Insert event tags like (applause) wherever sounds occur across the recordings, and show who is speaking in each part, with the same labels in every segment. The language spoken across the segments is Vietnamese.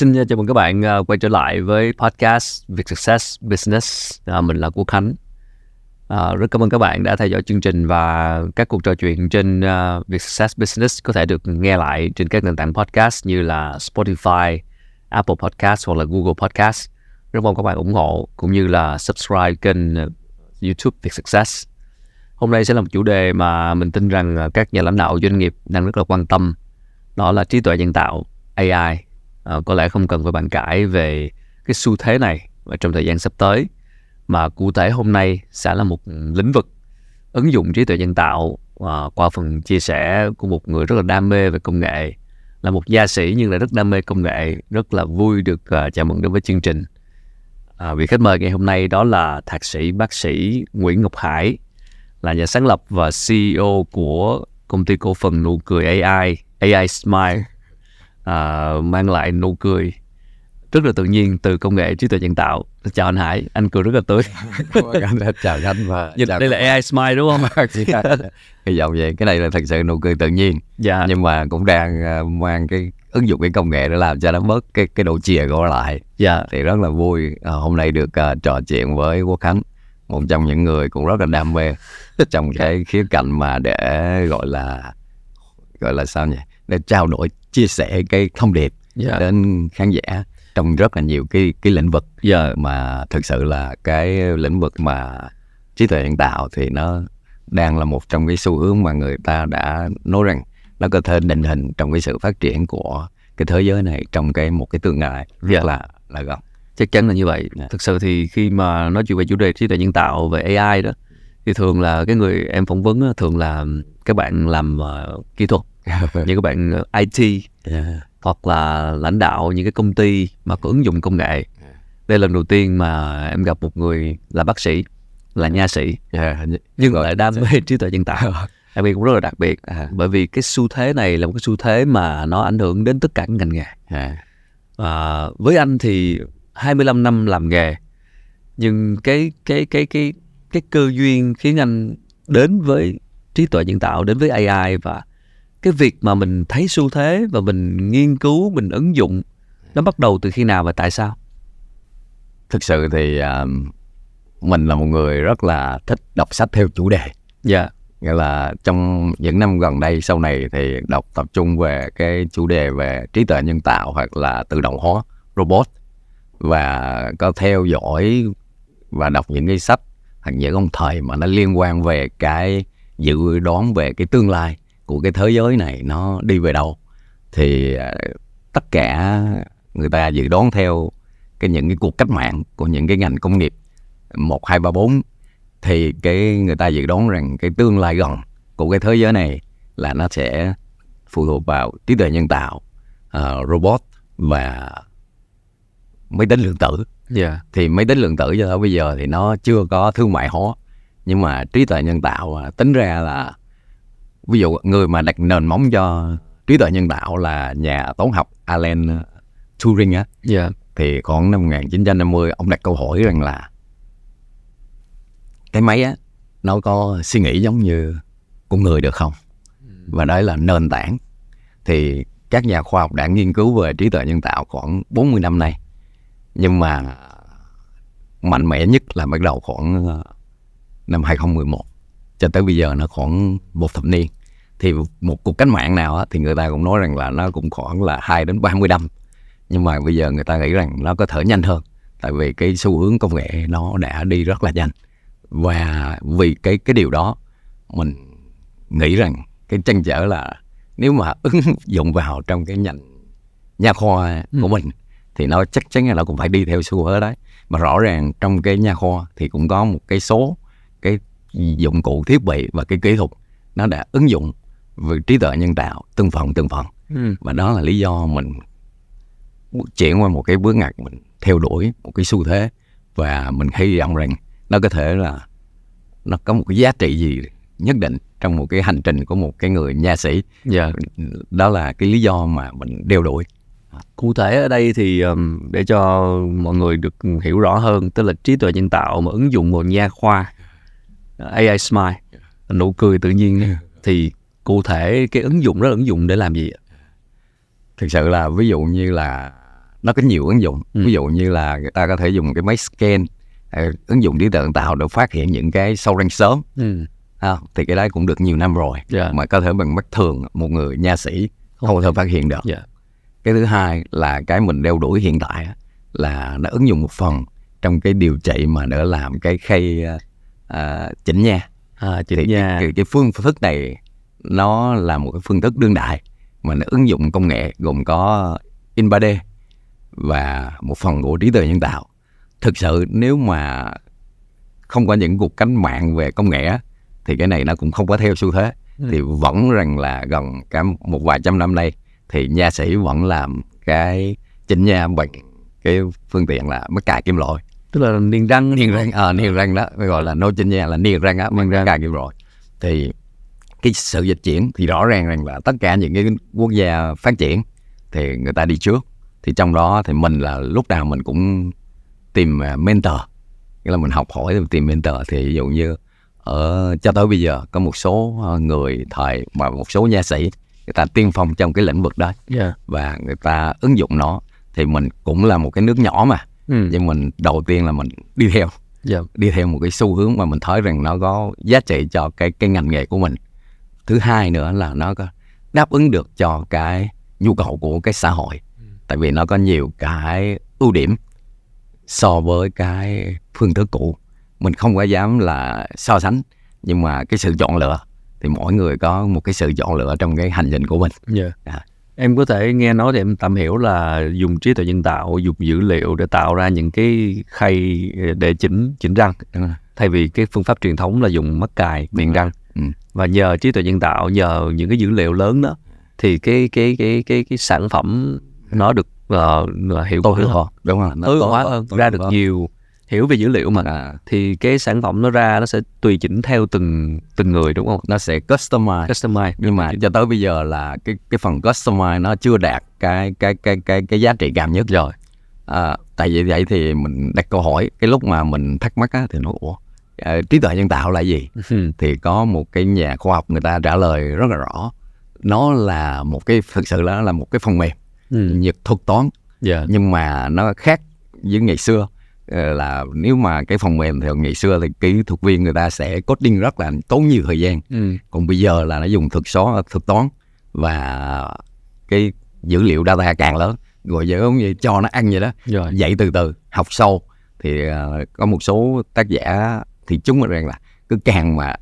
Speaker 1: xin à, chào mừng các bạn uh, quay trở lại với podcast Việc Success Business. Uh, mình là Quốc Khánh. Uh, rất cảm ơn các bạn đã theo dõi chương trình và các cuộc trò chuyện trên uh, Việc Success Business có thể được nghe lại trên các nền tảng podcast như là Spotify, Apple Podcast hoặc là Google Podcast. Rất mong các bạn ủng hộ cũng như là subscribe kênh uh, YouTube Việc Success. Hôm nay sẽ là một chủ đề mà mình tin rằng các nhà lãnh đạo doanh nghiệp đang rất là quan tâm. Đó là trí tuệ nhân tạo, AI uh, có lẽ không cần phải bàn cãi về cái xu thế này và trong thời gian sắp tới mà cụ thể hôm nay sẽ là một lĩnh vực ứng dụng trí tuệ nhân tạo uh, qua phần chia sẻ của một người rất là đam mê về công nghệ là một gia sĩ nhưng lại rất đam mê công nghệ rất là vui được uh, chào mừng đến với chương trình. Uh, vị khách mời ngày hôm nay đó là thạc sĩ bác sĩ Nguyễn Ngọc Hải là nhà sáng lập và CEO của công ty cổ phần nụ cười AI AI Smile à, mang lại nụ cười rất là tự nhiên từ công nghệ trí tuệ nhân tạo. Chào anh Hải anh cười rất là tươi (laughs)
Speaker 2: chào anh và (laughs)
Speaker 1: Dịch, đây là AI Smile đúng không? (laughs)
Speaker 2: Hy vọng vậy. Cái này là thật sự nụ cười tự nhiên.
Speaker 1: Dạ.
Speaker 2: nhưng mà cũng đang uh, mang cái ứng dụng cái công nghệ để làm cho nó bớt cái cái độ chìa của lại.
Speaker 1: Dạ.
Speaker 2: thì rất là vui. Uh, hôm nay được uh, trò chuyện với Quốc Khánh một trong những người cũng rất là đam mê trong cái khía cạnh mà để gọi là gọi là sao nhỉ để trao đổi chia sẻ cái thông điệp yeah. Dạ. đến khán giả trong rất là nhiều cái cái lĩnh vực
Speaker 1: yeah. Dạ.
Speaker 2: mà thực sự là cái lĩnh vực mà trí tuệ nhân tạo thì nó đang là một trong cái xu hướng mà người ta đã nói rằng nó có thể định hình trong cái sự phát triển của cái thế giới này trong cái một cái tương lai rất yeah. Dạ. là là gần
Speaker 1: chắc chắn là như vậy yeah. thực sự thì khi mà nói chuyện về chủ đề trí tuệ nhân tạo về AI đó thì thường là cái người em phỏng vấn thường là các bạn làm uh, kỹ thuật (laughs) những các bạn ờ, IT yeah. hoặc là lãnh đạo những cái công ty mà có ứng dụng công nghệ đây là lần đầu tiên mà em gặp một người là bác sĩ là nha sĩ yeah. nhưng lại đam mê trí tuệ nhân tạo (laughs) em nghĩ cũng rất là đặc biệt à. bởi vì cái xu thế này là một cái xu thế mà nó ảnh hưởng đến tất cả các ngành nghề à. À, với anh thì 25 năm làm nghề nhưng cái cái cái cái cái cơ duyên khiến anh đến với trí tuệ nhân tạo đến với AI và cái việc mà mình thấy xu thế và mình nghiên cứu mình ứng dụng nó bắt đầu từ khi nào và tại sao?
Speaker 2: Thực sự thì uh, mình là một người rất là thích đọc sách theo chủ đề.
Speaker 1: Dạ. Yeah.
Speaker 2: nghĩa là trong những năm gần đây sau này thì đọc tập trung về cái chủ đề về trí tuệ nhân tạo hoặc là tự động hóa robot. Và có theo dõi và đọc những cái sách hoặc những ông thời mà nó liên quan về cái dự đoán về cái tương lai của cái thế giới này nó đi về đâu thì à, tất cả người ta dự đoán theo cái những cái cuộc cách mạng của những cái ngành công nghiệp một hai ba bốn thì cái người ta dự đoán rằng cái tương lai gần của cái thế giới này là nó sẽ phụ thuộc vào trí tuệ nhân tạo uh, robot và máy tính lượng tử
Speaker 1: yeah.
Speaker 2: thì máy tính lượng tử cho tới bây giờ thì nó chưa có thương mại hóa nhưng mà trí tuệ nhân tạo à, tính ra là ví dụ người mà đặt nền móng cho trí tuệ nhân tạo là nhà toán học Alan Turing á yeah.
Speaker 1: Dạ.
Speaker 2: thì khoảng năm 1950 ông đặt câu hỏi rằng là cái máy á nó có suy nghĩ giống như con người được không ừ. và đấy là nền tảng thì các nhà khoa học đã nghiên cứu về trí tuệ nhân tạo khoảng 40 năm nay nhưng mà mạnh mẽ nhất là bắt đầu khoảng ờ, năm 2011 cho tới bây giờ nó khoảng một thập niên thì một cuộc cách mạng nào á, thì người ta cũng nói rằng là nó cũng khoảng là 2 đến 30 năm. Nhưng mà bây giờ người ta nghĩ rằng nó có thể nhanh hơn tại vì cái xu hướng công nghệ nó đã đi rất là nhanh. Và vì cái cái điều đó mình nghĩ rằng cái chân trở là nếu mà (laughs) ứng dụng vào trong cái ngành nha khoa của ừ. mình thì nó chắc chắn là nó cũng phải đi theo xu hướng đấy. Mà rõ ràng trong cái nha khoa thì cũng có một cái số cái dụng cụ thiết bị và cái kỹ thuật nó đã ứng dụng trí tuệ nhân tạo từng phần từng phần ừ. và đó là lý do mình chuyển qua một cái bước ngoặt mình theo đuổi một cái xu thế và mình hy vọng rằng nó có thể là nó có một cái giá trị gì nhất định trong một cái hành trình của một cái người nha sĩ
Speaker 1: yeah.
Speaker 2: Dạ. đó là cái lý do mà mình đeo đuổi
Speaker 1: cụ thể ở đây thì để cho mọi người được hiểu rõ hơn tức là trí tuệ nhân tạo mà ứng dụng vào nha khoa AI Smile nụ cười tự nhiên thì cụ thể cái ứng dụng đó là ứng dụng để làm gì
Speaker 2: thực sự là ví dụ như là nó có nhiều ứng dụng
Speaker 1: Ừ.
Speaker 2: ví dụ như là người ta có thể dùng cái máy scan ờ, ứng dụng trí tuệ nhân tạo để phát hiện những cái sâu răng sớm
Speaker 1: ừ.
Speaker 2: ha. thì cái đấy cũng được nhiều năm rồi
Speaker 1: Dạ.
Speaker 2: mà có thể bằng mắt thường một người nha sĩ không thể phát hiện được
Speaker 1: Dạ.
Speaker 2: cái thứ hai là cái mình đeo đuổi hiện tại là nó ứng dụng một phần trong cái điều trị mà để làm cái khay à, à, chỉnh nha
Speaker 1: à,
Speaker 2: thì
Speaker 1: chỉnh nha
Speaker 2: cái, cái phương thức này nó là một cái phương thức đương đại mà nó ứng dụng công nghệ gồm có in 3D và một phần của trí tuệ nhân tạo. Thực sự nếu mà không có những cuộc cách mạng về công nghệ thì cái này nó cũng không có theo xu thế.
Speaker 1: Ừ.
Speaker 2: thì vẫn rằng là gần cả một vài trăm năm nay thì nha sĩ vẫn làm cái chỉnh nha bằng cái phương tiện là mắt cài kim loại.
Speaker 1: Tức là niềng răng.
Speaker 2: Niềng răng ờ niềng răng đó gọi là nô chỉnh nha là niềng răng á mắt cài kim loại. Thì cái sự dịch chuyển thì rõ ràng rằng là tất cả những cái quốc gia phát triển thì người ta đi trước. Thì trong đó thì mình là lúc nào mình cũng tìm à, mentor. Nghĩa là mình học hỏi tìm mentor. Thì ví dụ như ở cho tới bây giờ có một số ờ, người thời mà một số nha sĩ người ta tiên phong trong cái lĩnh vực đó
Speaker 1: dạ.
Speaker 2: và người ta ứng dụng nó thì mình cũng là một cái nước nhỏ mà.
Speaker 1: Ừ.
Speaker 2: nhưng mình đầu tiên là mình đi theo.
Speaker 1: Dạ.
Speaker 2: Đi theo một cái xu hướng mà mình thấy rằng nó có giá trị cho cái cái ngành nghề của mình thứ hai nữa là nó có đáp ứng được cho cái nhu cầu của cái xã hội. Tại vì nó có nhiều cái ưu điểm so với cái phương thức cũ. Mình không có dám là so sánh nhưng mà cái sự chọn lựa thì mỗi người có một cái sự chọn lựa trong cái hành trình của mình.
Speaker 1: Dạ.
Speaker 2: À.
Speaker 1: em có thể nghe nói thì em tạm hiểu là dùng trí tuệ nhân tạo dùng dữ liệu để tạo ra những cái khay để chỉnh chỉnh răng. Thay vì cái phương pháp truyền thống là dùng mắt cài miệng răng
Speaker 2: Ừ.
Speaker 1: và nhờ trí tuệ nhân tạo nhờ những cái dữ liệu lớn đó thì cái cái cái cái cái sản phẩm nó được uh, hiệu
Speaker 2: ưu
Speaker 1: hơn.
Speaker 2: đúng rồi
Speaker 1: tối
Speaker 2: tốt
Speaker 1: hóa hơn. ra được nhiều hiểu về dữ liệu mà.
Speaker 2: À,
Speaker 1: thì cái sản phẩm nó ra nó sẽ tùy chỉnh theo từng từng người đúng không?
Speaker 2: Nó sẽ customize.
Speaker 1: Customize.
Speaker 2: Nhưng mà cho tới bây giờ là cái cái phần customize nó chưa đạt cái cái cái cái cái giá trị cao nhất
Speaker 1: rồi.
Speaker 2: À, tại vì vậy thì mình đặt câu hỏi cái lúc mà mình thắc mắc á, thì nó ủa trí tuệ nhân tạo là gì? (laughs)
Speaker 1: Ừ.
Speaker 2: thì có một cái nhà khoa học người ta trả lời rất là rõ. Nó là một cái thực sự là nó là một cái phần mềm
Speaker 1: ừ.
Speaker 2: nhật thuật toán.
Speaker 1: Dạ.
Speaker 2: Nhưng mà nó khác với ngày xưa. Ờ, là nếu mà cái phần mềm thì ngày xưa thì kỹ thuật viên người ta sẽ coding rất là tốn nhiều thời gian.
Speaker 1: Ừ.
Speaker 2: còn bây giờ là nó dùng thực số thực toán. Và cái dữ liệu data càng lớn. Rồi giống như cho nó ăn vậy đó.
Speaker 1: Rồi.
Speaker 2: Dạy từ từ học sâu. Thì ờ, có một số tác giả thì chúng rằng là cứ càng mà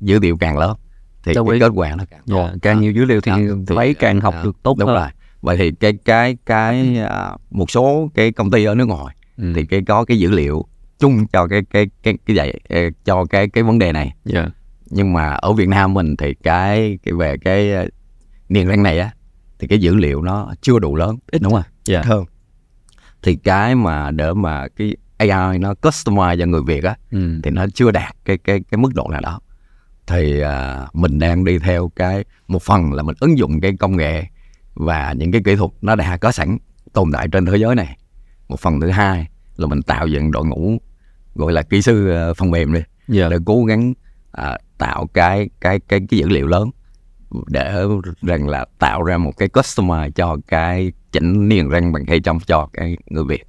Speaker 2: dữ liệu càng lớn thì
Speaker 1: Đồng
Speaker 2: cái
Speaker 1: ý.
Speaker 2: kết quả nó càng
Speaker 1: dạ.
Speaker 2: tốt.
Speaker 1: càng nhiều dữ liệu thì
Speaker 2: thì,
Speaker 1: thấy càng học
Speaker 2: à,
Speaker 1: được tốt
Speaker 2: đúng
Speaker 1: hơn.
Speaker 2: rồi. Vậy thì cái cái cái à, một số cái công ty ở nước ngoài
Speaker 1: ừ.
Speaker 2: thì cái có cái dữ liệu chung cho cái cái cái cái dạy ờ, cho cái cái vấn đề này.
Speaker 1: Dạ.
Speaker 2: Nhưng mà ở Việt Nam mình thì cái cái về cái ờ, niềng răng này á thì cái dữ liệu nó chưa đủ lớn. Ít. Đúng không?
Speaker 1: Dạ.
Speaker 2: Hơn thì cái mà để mà cái AI nó customize cho người Việt á
Speaker 1: ừ.
Speaker 2: thì nó chưa đạt cái cái cái mức độ nào đó. Thì à, mình đang đi theo cái một phần là mình ứng dụng cái công nghệ và những cái kỹ thuật nó đã có sẵn tồn tại trên thế giới này. Một phần thứ hai là mình tạo dựng đội ngũ gọi là kỹ sư ờ, phần mềm đi
Speaker 1: dạ.
Speaker 2: để cố gắng à, tạo cái cái cái cái dữ liệu lớn để rằng là tạo ra một cái customer cho cái chỉnh niềng răng bằng khay trong cho cái người Việt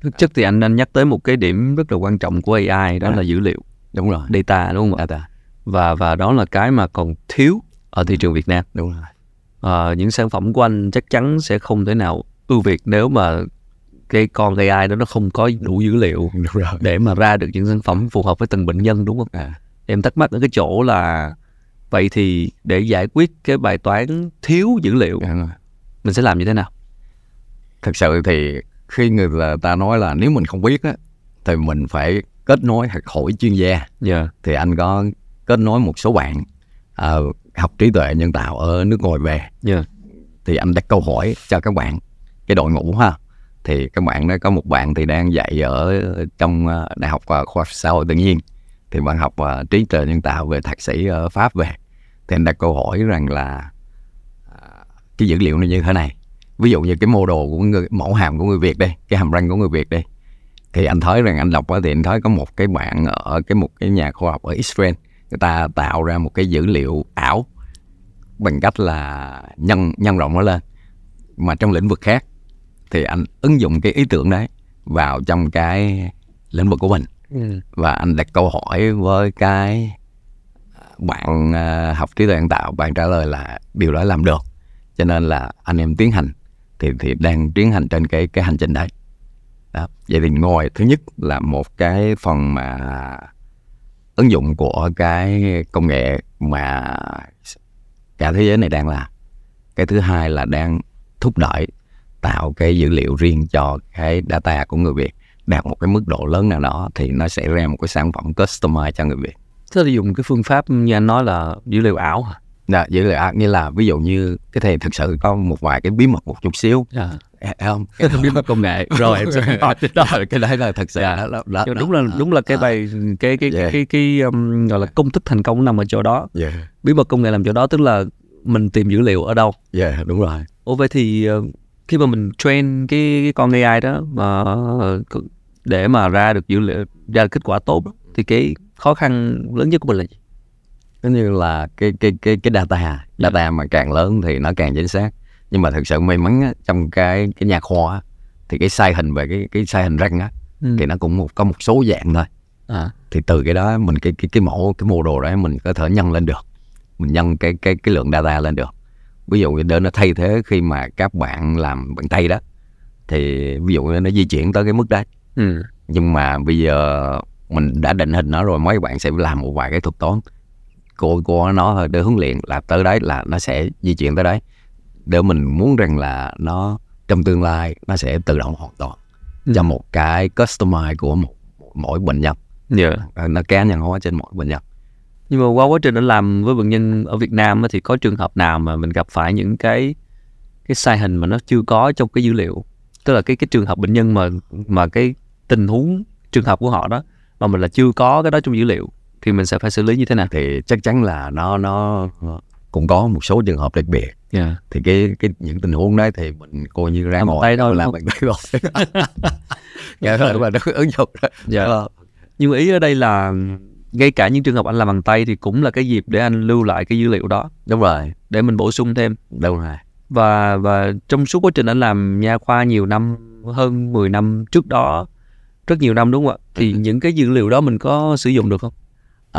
Speaker 1: thực chất thì anh anh nhắc tới một cái điểm rất là quan trọng của AI đó
Speaker 2: À.
Speaker 1: là dữ liệu.
Speaker 2: Đúng rồi.
Speaker 1: Data đúng không ạ?
Speaker 2: Data.
Speaker 1: Và và đó là cái mà còn thiếu ở thị trường Việt Nam.
Speaker 2: Đúng rồi.
Speaker 1: Ờ, những sản phẩm của anh chắc chắn sẽ không thể nào ưu việt nếu mà cái con AI đó nó không có đủ dữ liệu
Speaker 2: đúng rồi.
Speaker 1: để mà ra được những sản phẩm phù hợp với từng bệnh nhân đúng không?
Speaker 2: à,
Speaker 1: Em thắc mắc ở cái chỗ là vậy thì để giải quyết cái bài toán thiếu dữ liệu mình sẽ làm như thế nào?
Speaker 2: thực sự thì khi người ta nói là nếu mình không biết á thì mình phải kết nối hoặc hỏi chuyên gia.
Speaker 1: Dạ.
Speaker 2: thì anh có kết nối một số bạn ờ, học trí tuệ nhân tạo ở nước ngoài về.
Speaker 1: Dạ.
Speaker 2: thì anh đặt câu hỏi cho các bạn cái đội ngũ ha. Thì các bạn đó có một bạn thì đang dạy ở trong ờ, đại học ờ, khoa học xã hội tự nhiên. Thì bạn học trí tuệ nhân tạo về thạc sĩ ở pháp về. Thì anh đặt câu hỏi rằng là cái dữ liệu nó như thế này ví dụ như cái mô đồ của người mẫu hàm của người Việt đây cái hàm răng của người Việt đây. Thì anh thấy rằng anh đọc thì anh thấy có một cái bạn ở cái một cái nhà khoa học ở Israel người ta tạo ra một cái dữ liệu ảo bằng cách là nhân nhân rộng nó lên. Mà trong lĩnh vực khác thì anh ứng dụng cái ý tưởng đấy vào trong cái lĩnh vực của mình.
Speaker 1: Ừ.
Speaker 2: và anh đặt câu hỏi với cái bạn à, học trí tuệ nhân tạo bạn trả lời là điều đó làm được. Cho nên là anh em tiến hành thì thì đang tiến hành trên cái cái hành trình đấy đó. vậy thì ngồi thứ nhất là một cái phần mà ứng dụng của cái công nghệ mà cả thế giới này đang làm cái thứ hai là đang thúc đẩy, tạo cái dữ liệu riêng cho cái data của người Việt đạt một cái mức độ lớn nào đó thì nó sẽ ra một cái sản phẩm customize cho người Việt
Speaker 1: Thế thì dùng cái phương pháp như anh nói là dữ liệu ảo hả?
Speaker 2: Dạ, dữ liệu ảo nghĩa là ví dụ như cái thầy thực sự có một vài cái bí mật một chút xíu
Speaker 1: Dạ.
Speaker 2: Hiểu không
Speaker 1: Cái bí mật công nghệ. (laughs) Rồi em sẽ (laughs) đó.
Speaker 2: Rồi, cái đấy là thực sự
Speaker 1: Dạ.
Speaker 2: đó, đó, đó, đó.
Speaker 1: đúng là đúng là cái
Speaker 2: À.
Speaker 1: bài cái cái
Speaker 2: Yeah.
Speaker 1: cái cái um, gọi là công thức thành công nằm ở chỗ đó.
Speaker 2: Dạ,
Speaker 1: Bí mật công nghệ nằm chỗ đó tức là mình tìm dữ liệu ở đâu.
Speaker 2: dạ, đúng rồi
Speaker 1: Ủa vậy thì ờ, khi mà mình train cái, cái con AI đó mà để mà ra được dữ liệu ra được kết quả tốt đó, thì cái khó khăn lớn nhất của mình là gì?
Speaker 2: Giống như là cái cái cái cái data. Data mà càng lớn thì nó càng chính xác. Nhưng mà thực sự may mắn á, trong cái cái nhà khoa á, thì cái sai hình về cái cái sai hình răng á
Speaker 1: Ừ.
Speaker 2: thì nó cũng một, có một số dạng thôi.
Speaker 1: À.
Speaker 2: thì từ cái đó mình cái cái cái mẫu cái mô đồ đó mình có thể nhân lên được. Mình nhân cái cái cái lượng data lên được. Ví dụ như để nó thay thế khi mà các bạn làm bằng tay đó thì ví dụ nó di chuyển tới cái mức đấy
Speaker 1: Ừ.
Speaker 2: nhưng mà bây giờ mình đã định hình nó rồi mấy bạn sẽ làm một vài cái thuật toán cô cô nó thôi để huấn luyện là tới đấy là nó sẽ di chuyển tới đấy. Để mình muốn rằng là nó trong tương lai nó sẽ tự động hoàn toàn
Speaker 1: Ừ.
Speaker 2: cho một cái customize của một mỗi bệnh nhân.
Speaker 1: Dạ.
Speaker 2: Ờ, nó cá nhân hóa trên mỗi bệnh nhân.
Speaker 1: Nhưng mà qua quá trình anh làm với bệnh nhân ở Việt Nam thì có trường hợp nào mà mình gặp phải những cái cái sai hình mà nó chưa có trong cái dữ liệu? Tức là cái cái trường hợp bệnh nhân mà mà cái tình huống trường hợp của họ đó mà mình là chưa có cái đó trong dữ liệu thì mình sẽ phải xử lý như thế nào?
Speaker 2: thì chắc chắn là nó nó cũng có một số trường hợp đặc biệt.
Speaker 1: Dạ.
Speaker 2: thì cái cái những tình huống đấy thì mình coi như ra ngồi
Speaker 1: tay thôi,
Speaker 2: làm bằng tay thôi. (laughs) Dạ thôi mà nó ứng dụng đó
Speaker 1: Dạ.
Speaker 2: Ờ,
Speaker 1: Nhưng ý ở đây là ngay cả những trường hợp anh làm bằng tay thì cũng là cái dịp để anh lưu lại cái dữ liệu đó.
Speaker 2: Đúng rồi.
Speaker 1: Để mình bổ sung thêm.
Speaker 2: Đúng rồi.
Speaker 1: Và và trong suốt quá trình anh làm nha khoa nhiều năm hơn 10 năm trước đó rất nhiều năm đúng không ạ? Thì những cái dữ liệu đó mình có sử dụng được không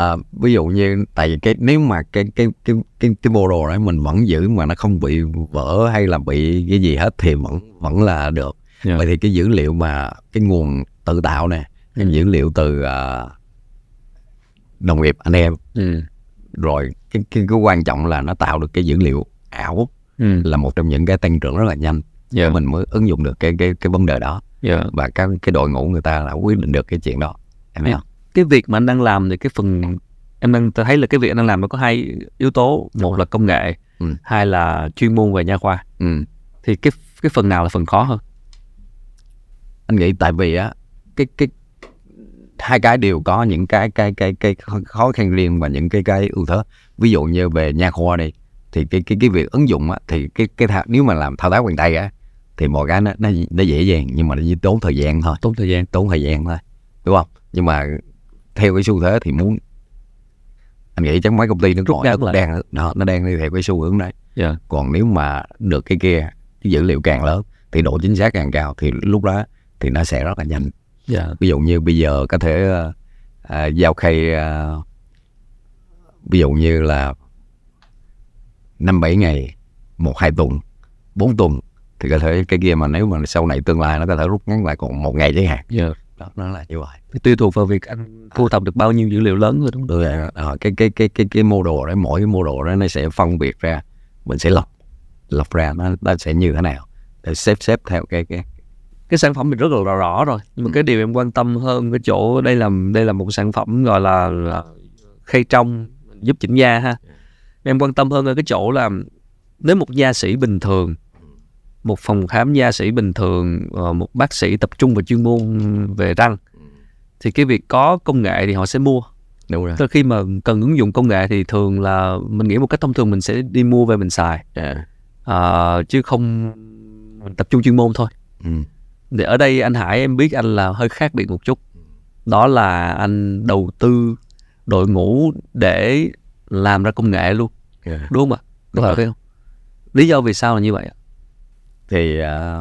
Speaker 2: à, ví dụ như tại vì cái nếu mà cái cái cái cái cái bộ đồ đấy mình vẫn giữ mà nó không bị vỡ hay là bị cái gì hết thì vẫn vẫn là được
Speaker 1: Dạ.
Speaker 2: vậy thì cái dữ liệu mà cái nguồn tự tạo nè cái dữ liệu từ à, đồng nghiệp anh em
Speaker 1: ừ.
Speaker 2: rồi cái, cái cái quan trọng là nó tạo được cái dữ liệu ảo
Speaker 1: Ừ.
Speaker 2: là một trong những cái tăng trưởng rất là nhanh
Speaker 1: Dạ.
Speaker 2: để mình mới ứng dụng được cái cái cái vấn đề đó
Speaker 1: Dạ.
Speaker 2: và cái cái đội ngũ người ta đã quyết định được cái chuyện đó em thấy
Speaker 1: Dạ.
Speaker 2: không
Speaker 1: cái việc mà anh đang làm thì cái phần em đang thấy là cái việc anh đang làm nó có hai yếu tố. Một là công nghệ
Speaker 2: Ừ.
Speaker 1: hai là chuyên môn về nha khoa.
Speaker 2: Ừ.
Speaker 1: thì cái cái phần nào là phần khó hơn?
Speaker 2: Anh nghĩ tại vì á cái cái hai cái đều có những cái cái cái cái khó- khăn riêng và những cái cái ưu thế. Ví dụ như về nha khoa đi thì cái cái cái việc ứng dụng á thì cái cái thao, nếu mà làm thao tác bằng tay á thì mọi cái nó nó, nó dễ dàng nhưng mà nó tốn thời gian thôi.
Speaker 1: Tốn thời gian.
Speaker 2: Tốn thời gian thôi đúng không? Nhưng mà theo cái xu thế thì muốn anh nghĩ chắc mấy công ty nước
Speaker 1: Rút ngắn
Speaker 2: nó đang nó, nó đang đi theo cái xu hướng đấy.
Speaker 1: Dạ.
Speaker 2: Còn nếu mà được cái kia cái dữ liệu càng lớn thì độ chính xác càng cao thì lúc đó thì nó sẽ rất là nhanh.
Speaker 1: Dạ.
Speaker 2: Ví dụ như bây giờ có thể ờ, à, giao khay ờ, ví dụ như là năm bảy ngày một hai tuần bốn tuần thì có thể cái kia mà nếu mà sau này tương lai nó có thể rút ngắn lại còn một ngày chẳng hạn.
Speaker 1: Dạ
Speaker 2: đó nó là như vậy.
Speaker 1: Thì tùy thuộc vào việc anh thu thập được bao nhiêu dữ liệu lớn thôi đúng không?
Speaker 2: Là, ờ, cái cái cái cái cái mô đồ đấy mỗi cái mô đồ đó nó sẽ phân biệt ra mình sẽ lọc lọc ra nó nó sẽ như thế nào để xếp xếp theo cái cái
Speaker 1: cái sản phẩm mình rất là rõ, rõ rồi. Nhưng mà cái điều em quan tâm hơn cái chỗ đây là đây là một sản phẩm gọi là, là khay trong giúp chỉnh da ha. Em quan tâm hơn ở cái chỗ là nếu một gia sĩ bình thường một phòng khám gia sĩ bình thường ờ, một bác sĩ tập trung vào chuyên môn về răng. Thì cái việc có công nghệ thì họ sẽ mua.
Speaker 2: Đúng rồi.
Speaker 1: Tức là khi mà cần ứng dụng công nghệ thì thường là mình nghĩ một cách thông thường mình sẽ đi mua về mình xài.
Speaker 2: Dạ.
Speaker 1: Ờ, chứ không mình tập trung chuyên môn thôi.
Speaker 2: Ừ.
Speaker 1: thì ở đây anh Hải em biết anh là hơi khác biệt một chút. Đó là anh đầu tư đội ngũ để làm ra công nghệ luôn.
Speaker 2: Dạ.
Speaker 1: đúng không ạ? Có
Speaker 2: Đúng
Speaker 1: phải không? Lý do vì sao là như vậy ạ
Speaker 2: thì à,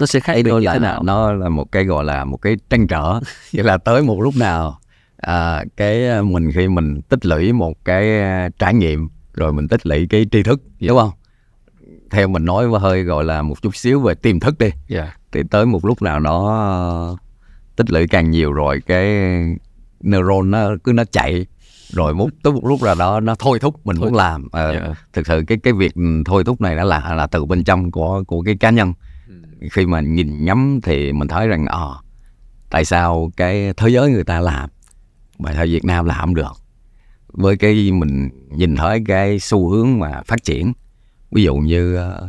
Speaker 1: nó sẽ khác biệt như thế nào?
Speaker 2: nó là một cái gọi là một cái trăn trở. (laughs) Nghĩa là tới một lúc nào à, cái à, mình khi mình tích lũy một cái à, trải nghiệm rồi mình tích lũy cái tri thức đúng không? Theo mình nói hơi gọi là một chút xíu về tiềm thức đi.
Speaker 1: Yeah.
Speaker 2: thì tới một lúc nào nó tích lũy càng nhiều rồi cái neuron nó cứ nó chạy rồi một tới một lúc nào đó nó thôi thúc mình
Speaker 1: Thôi
Speaker 2: muốn làm. Ờ,
Speaker 1: Yeah.
Speaker 2: thực sự cái cái việc thôi thúc này nó là là từ bên trong của của cái cá nhân. Khi mà nhìn ngắm thì mình thấy rằng ờ tại sao cái thế giới người ta làm mà sao Việt Nam làm không được? Với cái mình nhìn thấy cái xu hướng mà phát triển ví dụ như ờ,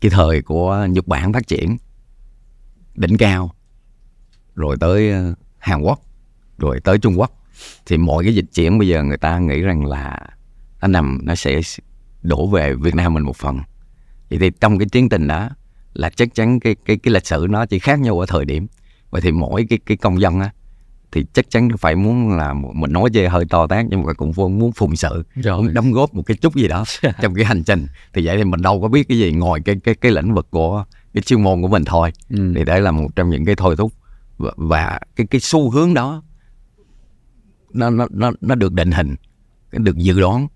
Speaker 2: cái thời của Nhật Bản phát triển đỉnh cao rồi tới Hàn Quốc rồi tới Trung Quốc thì mọi cái dịch chuyển bây giờ người ta nghĩ rằng là nó nằm nó sẽ đổ về Việt Nam mình một phần. Vậy thì trong cái tiến trình đó là chắc chắn cái cái cái lịch sử nó chỉ khác nhau ở thời điểm. Vậy thì mỗi cái cái công dân á thì chắc chắn phải muốn là mình nói về hơi to tát nhưng mà cũng muốn muốn phụng sự
Speaker 1: rồi.
Speaker 2: đóng góp một cái chút gì đó (laughs) trong cái hành trình. Thì vậy thì mình đâu có biết cái gì ngoài cái cái cái lĩnh vực của cái chuyên môn của mình thôi.
Speaker 1: Ừ.
Speaker 2: thì đấy là một trong những cái thôi thúc và, và cái cái xu hướng đó nó nó nó nó được định hình nó được dự đoán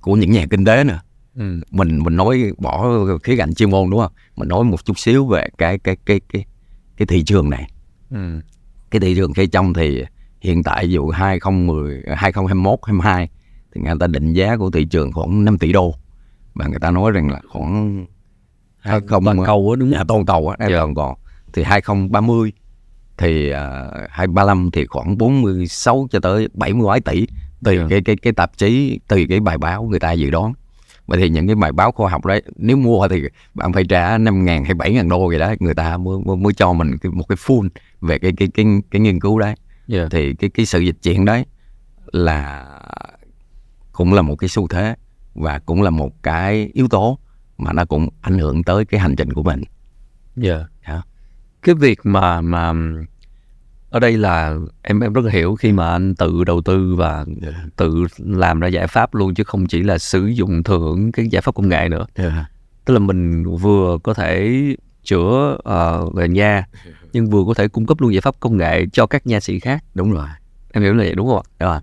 Speaker 2: của những nhà kinh tế nữa
Speaker 1: Ừ.
Speaker 2: mình mình nói bỏ khía cạnh chuyên môn đúng không mình nói một chút xíu về cái cái cái cái cái thị trường này
Speaker 1: Ừ.
Speaker 2: cái thị trường cây trong thì hiện tại ví dụ 2010 2021 22 thì người ta định giá của thị trường khoảng 5 tỷ đô và người ta nói rằng là khoảng
Speaker 1: Hai-
Speaker 2: không
Speaker 1: toàn cầu á đúng không
Speaker 2: toàn cầu á
Speaker 1: Dạ.
Speaker 2: còn còn thì 2030 thì uh, 2035 thì khoảng 46 cho tới 70 mấy tỷ tùy
Speaker 1: Dạ.
Speaker 2: cái cái cái tạp chí tùy cái bài báo người ta dự đoán vậy thì những cái bài báo khoa học đấy nếu mua thì bạn phải trả 5 ngàn hay 7 ngàn đô vậy đó người ta mới, mới, mới cho mình một cái full về cái cái cái cái nghiên cứu đấy
Speaker 1: yeah.
Speaker 2: thì cái cái sự dịch chuyển đấy là cũng là một cái xu thế và cũng là một cái yếu tố mà nó cũng ảnh hưởng tới cái hành trình của mình
Speaker 1: Yeah.
Speaker 2: Hả?
Speaker 1: Cái việc mà mà ở đây là em em rất là hiểu khi mà anh tự đầu tư và tự làm ra giải pháp luôn chứ không chỉ là sử dụng thừa hưởng cái giải pháp công nghệ nữa. Tức là mình vừa có thể chữa ờ, về nha nhưng vừa có thể cung cấp luôn giải pháp công nghệ cho các nha sĩ khác.
Speaker 2: đúng rồi.
Speaker 1: Em hiểu là vậy đúng không ạ?
Speaker 2: đúng rồi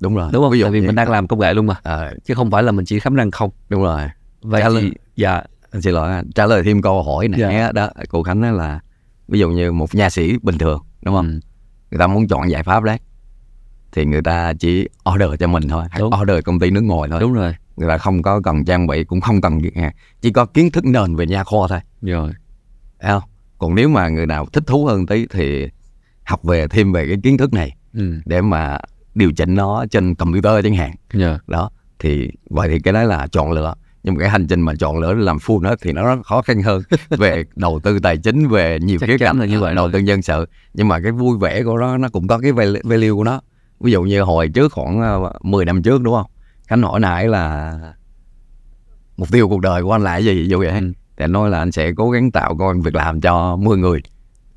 Speaker 2: đúng rồi.
Speaker 1: Đúng không?
Speaker 2: ví dụ
Speaker 1: Tại vì mình đang làm công nghệ luôn mà.
Speaker 2: Ờ,
Speaker 1: chứ không phải là mình chỉ khám răng không.
Speaker 2: đúng rồi.
Speaker 1: Vậy
Speaker 2: Trả
Speaker 1: thì dạ.
Speaker 2: Anh xin lỗi trả lời thêm câu hỏi này
Speaker 1: Dạ.
Speaker 2: đó cô Khánh là ví dụ như một nha sĩ bình thường đúng không
Speaker 1: Ừ.
Speaker 2: người ta muốn chọn giải pháp đấy thì người ta chỉ order cho mình thôi hay
Speaker 1: Đúng.
Speaker 2: order công ty nước ngoài thôi
Speaker 1: đúng rồi.
Speaker 2: người ta không có cần trang bị cũng không cần chỉ có kiến thức nền về nha khoa thôi
Speaker 1: Rồi.
Speaker 2: Không? Còn nếu mà người nào thích thú hơn tí thì học về thêm về cái kiến thức này
Speaker 1: Ừ.
Speaker 2: để mà điều chỉnh nó trên computer chẳng hạn.
Speaker 1: Yeah.
Speaker 2: Đó, thì vậy thì cái đó là chọn lựa. Nhưng mà cái hành trình mà chọn lựa để làm full đó thì nó rất khó khăn hơn (laughs) về đầu tư tài chính về nhiều khía cạnh
Speaker 1: là như vậy
Speaker 2: đầu tư nhân sự. Nhưng mà cái vui vẻ của nó nó cũng có cái val- value của nó. Ví dụ như hồi trước khoảng ờ, 10 năm trước đúng không? Khánh hỏi nãy là mục tiêu cuộc đời của anh là cái gì ví dụ vậy.
Speaker 1: Ừ.
Speaker 2: Thì anh nói là anh sẽ cố gắng tạo công việc làm cho 10 người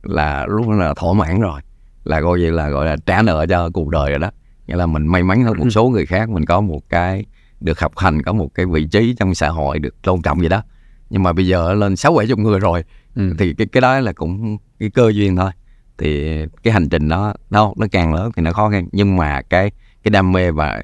Speaker 2: là lúc đó là thỏa mãn rồi là coi như là gọi là trả nợ cho cuộc đời rồi đó nghĩa là mình may mắn hơn một
Speaker 1: Ừ.
Speaker 2: số người khác mình có một cái được học hành có một cái vị trí trong xã hội được tôn trọng vậy đó nhưng mà bây giờ lên sáu bảy chục người rồi
Speaker 1: Ừ.
Speaker 2: thì cái cái đó là cũng cái cơ duyên thôi thì cái hành trình đó đâu nó càng lớn thì nó khó khăn nhưng mà cái cái đam mê và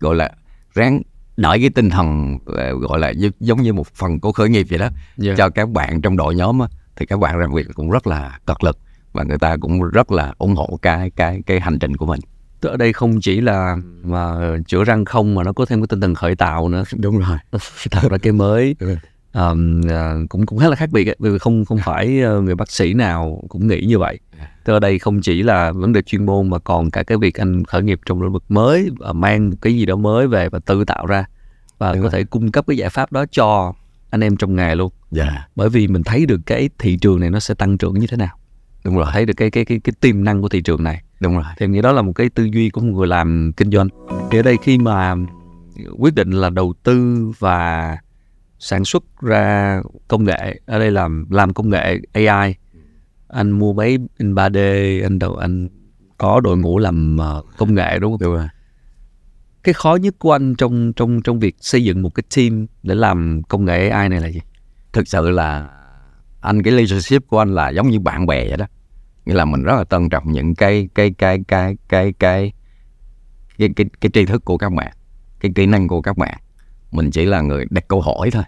Speaker 2: gọi là ráng đợi cái tinh thần gọi là giống như một phần của khởi nghiệp vậy đó
Speaker 1: Yeah.
Speaker 2: cho các bạn trong đội nhóm á, thì các bạn làm việc cũng rất là cật lực và người ta cũng rất là ủng hộ cái cái cái hành trình của mình
Speaker 1: Tức ở đây không chỉ là mà chữa răng không mà nó có thêm cái tinh thần khởi tạo nữa. (laughs)
Speaker 2: Đúng rồi. (laughs)
Speaker 1: Tạo ra cái mới. (laughs)
Speaker 2: Ừ.
Speaker 1: Ờm, à, cũng cũng khá là khác biệt ấy, vì không không phải ờ, người bác sĩ nào cũng nghĩ như vậy. Tức ở đây không chỉ là vấn đề chuyên môn mà còn cả cái việc anh khởi nghiệp trong lĩnh vực mới và mang một cái gì đó mới về và tự tạo ra và
Speaker 2: Đúng
Speaker 1: có
Speaker 2: rồi.
Speaker 1: thể cung cấp cái giải pháp đó cho anh em trong nghề luôn.
Speaker 2: Dạ.
Speaker 1: Bởi vì mình thấy được cái thị trường này nó sẽ tăng trưởng như thế nào
Speaker 2: đúng rồi
Speaker 1: thấy được cái cái cái cái tiềm năng của thị trường này.
Speaker 2: Đúng rồi
Speaker 1: thì nghĩ đó là một cái tư duy của một người làm kinh doanh. Thì ở đây khi mà quyết định là đầu tư và sản xuất ra công nghệ ở đây là làm công nghệ AI anh mua máy in 3D anh đầu anh có đội ngũ làm ờ, công nghệ đúng không?
Speaker 2: Đúng rồi.
Speaker 1: Cái khó nhất của anh trong trong trong việc xây dựng một cái team để làm công nghệ AI này là gì?
Speaker 2: Thực sự là anh cái leadership của anh là giống như bạn bè vậy đó. Nghĩa là mình rất là trân trọng những cái cái cái cái cái cái cái cái, cái tri thức của các bạn cái kỹ năng của các bạn. Mình chỉ là người đặt câu hỏi thôi.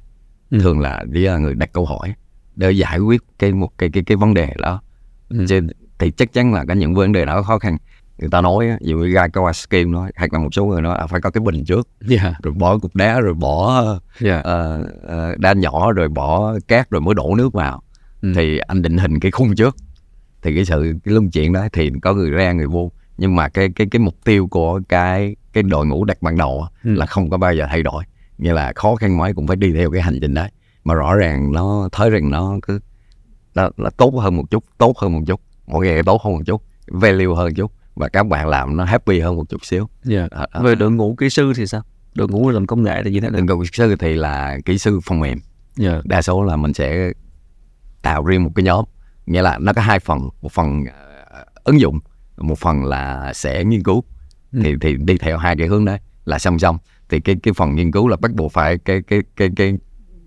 Speaker 1: Ừ.
Speaker 2: thường là chỉ là người đặt câu hỏi để giải quyết cái một cái cái cái vấn đề đó.
Speaker 1: Ừ.
Speaker 2: Chứ, thì chắc chắn là có những vấn đề đó khó khăn người ta nói dụ như ra câu ice cream nói hoặc là một số người nói à, phải có cái bình trước.
Speaker 1: Yeah
Speaker 2: rồi bỏ cục đá rồi bỏ
Speaker 1: yeah
Speaker 2: ờ, ờ, đá nhỏ rồi bỏ cát rồi mới đổ nước vào.
Speaker 1: Ừ.
Speaker 2: thì anh định hình cái khung trước. Thì cái sự cái luân chuyển đó thì có người ra người vô. Nhưng mà cái cái cái mục tiêu của cái cái đội ngũ đặt ban đầu
Speaker 1: Ừ.
Speaker 2: là không có bao giờ thay đổi. Nghĩa là khó khăn mấy cũng phải đi theo cái hành trình đấy. Mà rõ ràng nó thấy rằng nó cứ nó, nó tốt hơn một chút tốt hơn một chút. Mỗi ngày tốt hơn một chút value hơn chút và các bạn làm nó happy hơn một chút xíu.
Speaker 1: Yeah
Speaker 2: Đó, đó.
Speaker 1: về đội ngũ kỹ sư thì sao? Đội ngũ làm công nghệ thì như thế nào?
Speaker 2: Đừng cầu kỹ sư thì là kỹ sư phần mềm.
Speaker 1: Yeah
Speaker 2: đa số là mình sẽ tạo riêng một cái nhóm. Nghĩa là nó có hai phần. Một phần ờ, ứng dụng một phần là sẽ nghiên cứu.
Speaker 1: Ừ.
Speaker 2: thì thì đi theo hai cái hướng đấy là song song. Thì cái cái phần nghiên cứu là bắt buộc phải cái cái cái cái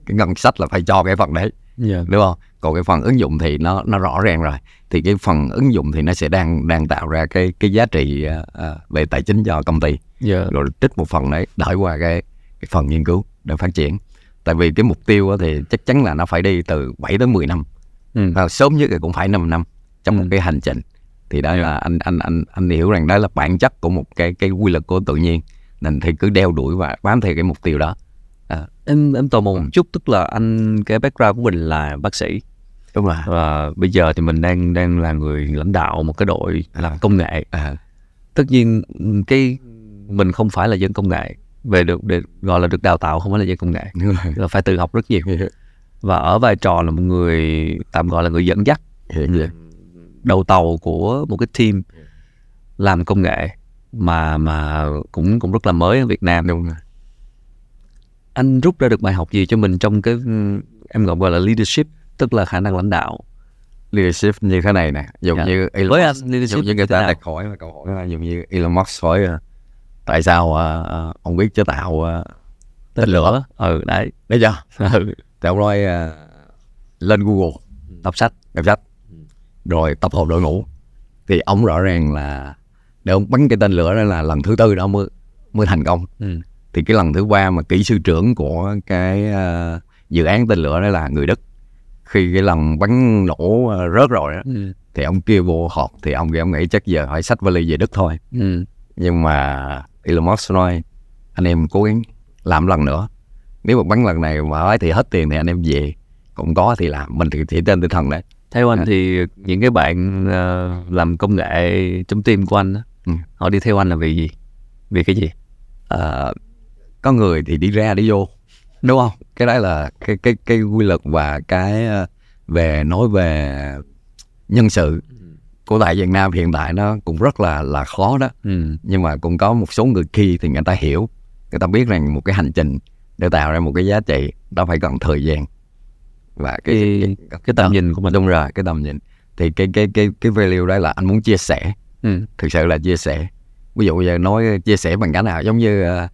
Speaker 2: cái ngân sách là phải cho cái phần đấy.
Speaker 1: Yeah
Speaker 2: đúng không còn cái phần ứng dụng thì nó nó rõ ràng rồi. Thì cái phần ứng dụng thì nó sẽ đang đang tạo ra cái cái giá trị ờ, về tài chính cho công ty.
Speaker 1: Yeah
Speaker 2: rồi trích một phần đấy đợi qua cái cái phần nghiên cứu để phát triển. Tại vì cái mục tiêu thì chắc chắn là nó phải đi từ 7 đến 10 năm.
Speaker 1: Ừ.
Speaker 2: và sớm nhất thì cũng phải 5 năm trong một
Speaker 1: Ừ.
Speaker 2: cái hành trình. Thì đó
Speaker 1: Dạ.
Speaker 2: là anh anh anh anh hiểu rằng đó là bản chất của một cái cái quy luật của tự nhiên. Nên thì cứ đeo đuổi và bám theo cái mục tiêu đó.
Speaker 1: Em em tò mò một
Speaker 2: Ừ.
Speaker 1: chút tức là anh cái background của mình là bác sĩ
Speaker 2: đúng rồi.
Speaker 1: Và bây giờ thì mình đang đang là người lãnh đạo một cái đội làm công nghệ.
Speaker 2: À,
Speaker 1: tất nhiên cái mình không phải là dân công nghệ. Về được để gọi là được đào tạo không phải là dân công nghệ. Là phải tự học rất nhiều. Và ở vai trò là một người tạm gọi là người dẫn dắt. Đầu tàu của một cái team làm công nghệ mà mà cũng cũng rất là mới ở Việt Nam.
Speaker 2: Đúng rồi.
Speaker 1: Anh rút ra được bài học gì cho mình trong cái em gọi là leadership tức là khả năng lãnh đạo.
Speaker 2: Leadership như thế này nè giống
Speaker 1: Dạ.
Speaker 2: như Elon
Speaker 1: với anh leadership
Speaker 2: giống như người ta đặt hỏi là câu hỏi là giống như Elon Musk hỏi ờ, tại sao ờ, ông biết chế tạo ờ, tên lửa?
Speaker 1: ừ đấy.
Speaker 2: Đấy chưa? (laughs)
Speaker 1: Ừ.
Speaker 2: ông nói ờ, lên Google.
Speaker 1: Đọc sách.
Speaker 2: Đọc sách. Rồi tập hợp đội ngũ. Thì ông rõ ràng là để ông bắn cái tên lửa đó là lần thứ tư đó mới mới thành công.
Speaker 1: Ừ.
Speaker 2: thì cái lần thứ ba mà kỹ sư trưởng của cái ờ, dự án tên lửa đó là người Đức khi cái lần bắn nổ ờ, rớt rồi đó,
Speaker 1: Ừ.
Speaker 2: thì ông kia vô họp thì ông kia ông nghĩ chắc giờ phải xách vali về Đức thôi
Speaker 1: Ừ.
Speaker 2: nhưng mà Elon Musk nói anh em cố gắng làm lần nữa nếu mà bắn lần này mà ấy thì hết tiền thì anh em về cũng có thì làm mình thì chỉ trên tinh thần đấy
Speaker 1: theo anh
Speaker 2: À.
Speaker 1: thì những cái bạn ờ, làm công nghệ trong team của anh á,
Speaker 2: Ừ.
Speaker 1: họ đi theo anh là vì gì vì cái gì
Speaker 2: Ờ, có người thì đi ra đi vô đúng không? Cái đấy là cái cái cái quy luật và cái ờ, về nói về nhân sự của tại Việt Nam hiện tại nó cũng rất là là khó đó.
Speaker 1: Ừ.
Speaker 2: nhưng mà cũng có một số người kia thì người ta hiểu. Người ta biết rằng một cái hành trình để tạo ra một cái giá trị đó phải cần thời gian và cái
Speaker 1: cái, cái tầm nhìn của mình.
Speaker 2: Đúng rồi cái tầm nhìn. Thì cái cái cái cái value đấy là anh muốn chia sẻ.
Speaker 1: Ừ.
Speaker 2: thực sự là chia sẻ. Ví dụ giờ nói chia sẻ bằng cách nào giống như ờ,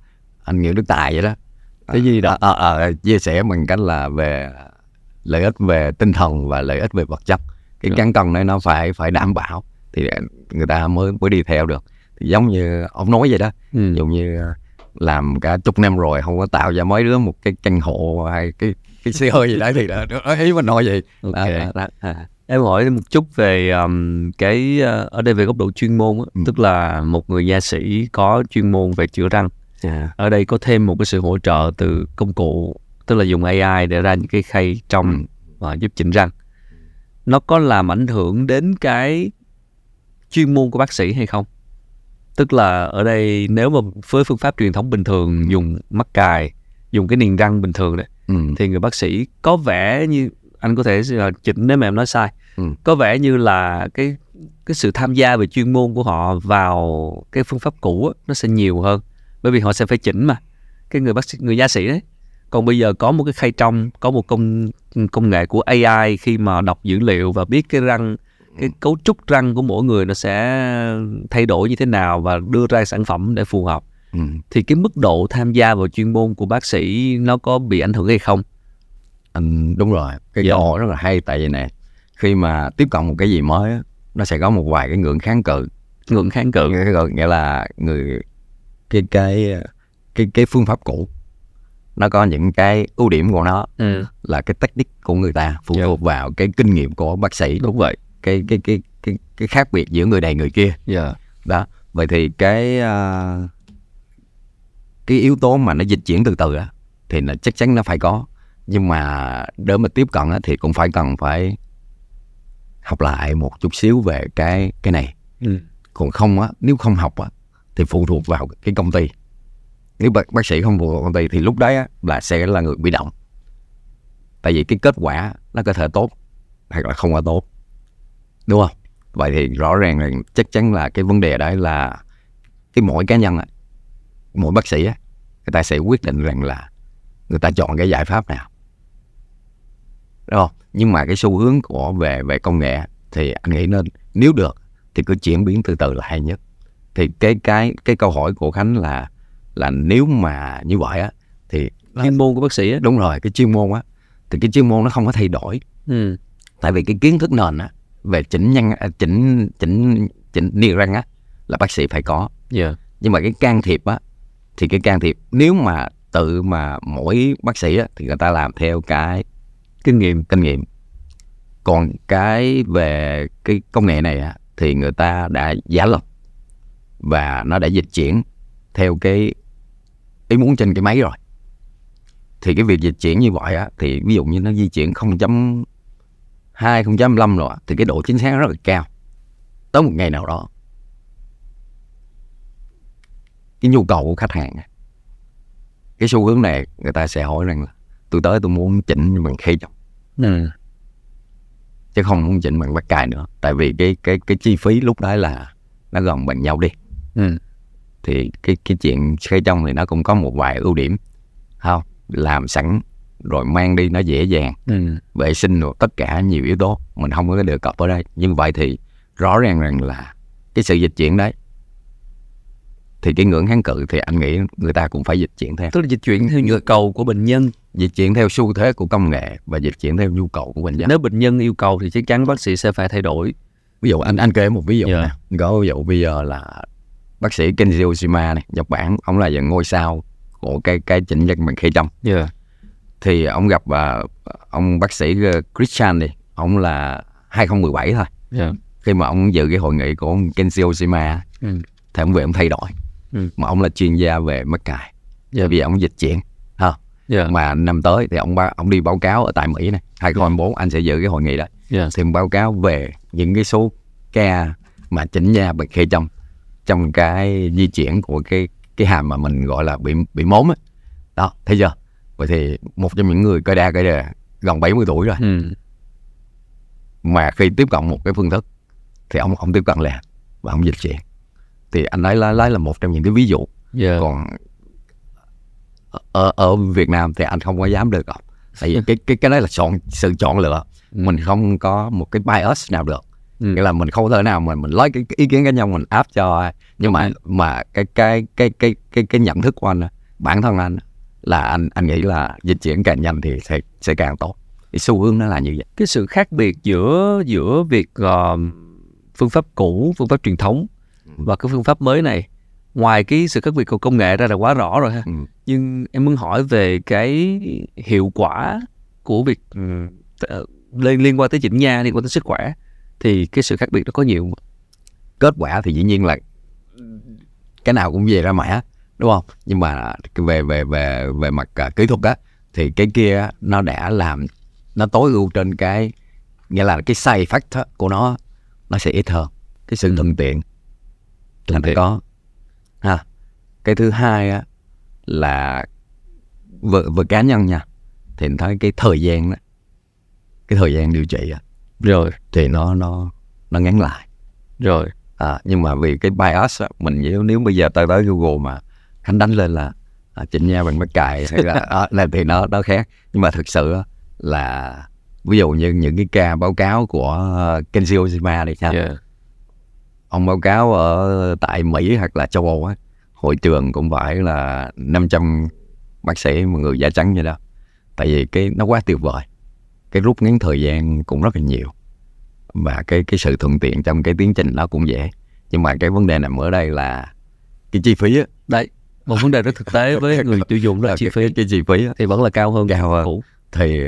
Speaker 2: anh Nguyễn Đức Tài vậy đó
Speaker 1: Cái gì đó?
Speaker 2: Ờ, ờ, ờ, chia sẻ bằng cách là về lợi ích về tinh thần và lợi ích về vật chất cái
Speaker 1: Dạ.
Speaker 2: cán cân này nó phải phải đảm bảo thì người ta mới mới đi theo được thì giống như ông nói vậy đó
Speaker 1: Ừ.
Speaker 2: dụ như ờ, làm cả chục năm rồi không có tạo ra mấy đứa một cái căn hộ hay cái cái xe hơi gì đấy thì đó, đó ý mình nói vậy
Speaker 1: Ok.
Speaker 2: Đó, đó, đó. À.
Speaker 1: Em hỏi một chút về um, cái ờ, ở đây về góc độ chuyên môn á,
Speaker 2: Ừ.
Speaker 1: tức là một người nha sĩ có chuyên môn về chữa răng. Ở đây có thêm một cái sự hỗ trợ từ công cụ, tức là dùng AI để ra những cái khay trong
Speaker 2: Ừ.
Speaker 1: và giúp chỉnh răng. Nó có làm ảnh hưởng đến cái chuyên môn của bác sĩ hay không? Tức là ở đây nếu mà với phương pháp truyền thống bình thường dùng mắc cài, dùng cái niềng răng bình thường đấy
Speaker 2: Ừ.
Speaker 1: thì người bác sĩ có vẻ như anh có thể là chỉnh nếu mà em nói sai
Speaker 2: Ừ.
Speaker 1: có vẻ như là cái cái sự tham gia về chuyên môn của họ vào cái phương pháp cũ á, nó sẽ nhiều hơn bởi vì họ sẽ phải chỉnh mà. Cái người bác sĩ người gia sĩ đấy còn bây giờ có một cái khay trong có một công công nghệ của AI khi mà đọc dữ liệu và biết cái răng cái cấu trúc răng của mỗi người nó sẽ thay đổi như thế nào và đưa ra sản phẩm để phù hợp.
Speaker 2: Ừ.
Speaker 1: thì cái mức độ tham gia vào chuyên môn của bác sĩ nó có bị ảnh hưởng hay không?
Speaker 2: Anh đúng rồi. Cái
Speaker 1: Dạ.
Speaker 2: câu rất là hay. Tại vì nè khi mà tiếp cận một cái gì mới nó sẽ có một vài cái ngưỡng kháng cự.
Speaker 1: Ngưỡng kháng cự
Speaker 2: nghĩa là người cái cái cái cái phương pháp cũ. Nó có những cái ưu điểm của nó
Speaker 1: ừ.
Speaker 2: là cái technique của người ta phụ
Speaker 1: Dạ.
Speaker 2: thuộc vào cái kinh nghiệm của bác sĩ.
Speaker 1: Đúng vậy.
Speaker 2: Cái cái cái cái cái khác biệt giữa người này người kia.
Speaker 1: Dạ.
Speaker 2: Đó. Vậy thì cái à, cái yếu tố mà nó dịch chuyển từ từ á thì là chắc chắn nó phải có. Nhưng mà để mà tiếp cận á, thì cũng phải cần phải học lại một chút xíu về cái cái này.
Speaker 1: Ừ.
Speaker 2: còn không á nếu không học á thì phụ thuộc vào cái công ty. Nếu bác, bác sĩ không phụ thuộc công ty thì lúc đấy á, là sẽ là người bị động. Tại vì cái kết quả nó có thể tốt hoặc là không có tốt. Đúng không? Vậy thì rõ ràng là chắc chắn là cái vấn đề đấy là cái mỗi cá nhân mỗi bác sĩ á người ta sẽ quyết định rằng là người ta chọn cái giải pháp nào. Đúng không? Nhưng mà cái xu hướng của về về công nghệ thì anh nghĩ nên nếu được thì cứ chuyển biến từ từ là hay nhất thì cái cái cái câu hỏi của khánh là là nếu mà như vậy á thì
Speaker 1: chuyên môn của bác sĩ á.
Speaker 2: Đúng rồi cái chuyên môn á. Thì cái chuyên môn nó không có thay đổi.
Speaker 1: Ừ.
Speaker 2: tại vì cái kiến thức nền á về chỉnh nhân à, chỉnh chỉnh chỉnh niềng răng á là bác sĩ phải có.
Speaker 1: Dạ.
Speaker 2: Nhưng mà cái can thiệp á thì cái can thiệp nếu mà tự mà mỗi bác sĩ á thì người ta làm theo cái
Speaker 1: kinh nghiệm.
Speaker 2: kinh nghiệm. Còn cái về cái công nghệ này á thì người ta đã giả lập và nó đã dịch chuyển theo cái ý muốn trên cái máy rồi. Thì cái việc dịch chuyển như vậy á thì ví dụ như nó di chuyển 0.2 0.5 rồi thì cái độ chính xác rất là cao. Tới một ngày nào đó cái nhu cầu của khách hàng cái xu hướng này người ta sẽ hỏi rằng là tôi tới tôi muốn chỉnh bằng khay chồng.
Speaker 1: Ừ.
Speaker 2: chứ không muốn chỉnh bằng bắt cài nữa. Tại vì cái cái cái chi phí lúc đó là nó gần bằng nhau đi
Speaker 1: Ừ.
Speaker 2: thì cái cái chuyện khay trong thì nó cũng có một vài ưu điểm. Không làm sẵn rồi mang đi nó dễ dàng.
Speaker 1: Ừ.
Speaker 2: vệ sinh rồi tất cả nhiều yếu tố mình không có đề cập ở đây. Nhưng vậy thì rõ ràng rằng là cái sự dịch chuyển đấy thì cái ngưỡng kháng cự thì anh nghĩ người ta cũng phải dịch chuyển theo.
Speaker 1: Tức là dịch chuyển theo nhu cầu của bệnh nhân.
Speaker 2: Dịch chuyển theo xu thế của công nghệ và dịch chuyển theo nhu cầu của bệnh nhân.
Speaker 1: Nếu bệnh nhân yêu cầu thì chắc chắn bác sĩ sẽ phải thay đổi.
Speaker 2: Ví dụ anh anh kể một ví dụ
Speaker 1: Dạ.
Speaker 2: nè có ví dụ bây giờ là bác sĩ Kenji Oshima này Nhật Bản ông là ngôi sao của cái cái chỉnh nhân bằng khay trong.
Speaker 1: Dạ.
Speaker 2: Thì ông gặp à, ông bác sĩ ờ, Christian này ông là 2017 thôi.
Speaker 1: Dạ.
Speaker 2: Khi mà ông dự cái hội nghị của ông Kenji Oshima
Speaker 1: ừ.
Speaker 2: thì ông về ông thay đổi.
Speaker 1: Ừ.
Speaker 2: mà ông là chuyên gia về mắt cài
Speaker 1: Dạ.
Speaker 2: vì ông dịch chuyển ha.
Speaker 1: Dạ.
Speaker 2: Mà năm tới thì ông ba ông đi báo cáo ở tại Mỹ này 2024 anh sẽ dự cái hội nghị đó.
Speaker 1: Dạ.
Speaker 2: Thì báo cáo về những cái số ca mà chỉnh nha bằng khay trong trong cái di chuyển của cái cái hàm mà mình gọi là bị bị mốm á. Đó thấy chưa? Vậy thì một trong những người coi đa coi đề gần 70 tuổi rồi.
Speaker 1: Ừ.
Speaker 2: mà khi tiếp cận một cái phương thức thì ông ông tiếp cận liền và ông dịch chuyển. Thì anh ấy lấy, lấy là một trong những cái ví dụ.
Speaker 1: Dạ.
Speaker 2: Còn ở ở Việt Nam thì anh không có dám được đâu. Tại vì (laughs) cái cái cái đấy là chọn sự chọn lựa. Mình không có một cái bias nào được
Speaker 1: Ừ.
Speaker 2: nghĩa là mình không thể nào mà mình lấy cái, cái ý kiến cá nhân mình áp cho ai. Nhưng mà mà cái cái cái cái cái cái nhận thức của anh bản thân anh là anh anh nghĩ là dịch chuyển càng nhanh thì sẽ sẽ càng tốt. Cái xu hướng nó là như vậy.
Speaker 1: Cái sự khác biệt giữa giữa việc ờ, phương pháp cũ phương pháp truyền thống và cái phương pháp mới này ngoài cái sự khác biệt của công nghệ ra là quá rõ rồi ha.
Speaker 2: Ừ.
Speaker 1: nhưng em muốn hỏi về cái hiệu quả của việc ừ, t- liên liên quan tới chỉnh nha liên quan tới sức khỏe thì cái sự khác biệt nó có nhiều không?
Speaker 2: kết quả thì dĩ nhiên là cái nào cũng về ra mã đúng không? Nhưng mà về về về về mặt à, kỹ thuật á thì cái kia nó đã làm nó tối ưu trên cái nghĩa là cái side effect của nó nó sẽ ít hơn. Cái sự thuận tiện là
Speaker 1: tiện.
Speaker 2: có. Ha. Cái thứ hai á là về, về cá nhân nha thì thấy cái thời gian đó cái thời gian điều trị á
Speaker 1: rồi.
Speaker 2: Thì nó nó nó ngắn lại.
Speaker 1: Rồi.
Speaker 2: À, nhưng mà vì cái bias á, mình nếu nếu bây giờ tới tới Google mà khánh đánh lên là à, chỉnh nha bằng mắt cài hay là, (laughs) à, là thì nó nó khác. Nhưng mà thực sự á, là ví dụ như những cái ca báo cáo của uh, Kenji Oshima đi ha.
Speaker 1: Dạ
Speaker 2: ông báo cáo ở tại Mỹ hoặc là châu Âu á hội trường cũng phải là 500 bác sĩ một người da trắng vậy đó. Tại vì cái nó quá tuyệt vời cái rút ngắn thời gian cũng rất là nhiều và cái cái sự thuận tiện trong cái tiến trình nó cũng dễ nhưng mà cái vấn đề nằm ở đây là cái chi phí á
Speaker 1: đấy một vấn đề rất thực tế với (laughs) người tiêu dùng đó là chi phí
Speaker 2: cái, cái chi phí
Speaker 1: thì vẫn là cao hơn
Speaker 2: Cao hơn.
Speaker 1: cũ.
Speaker 2: thì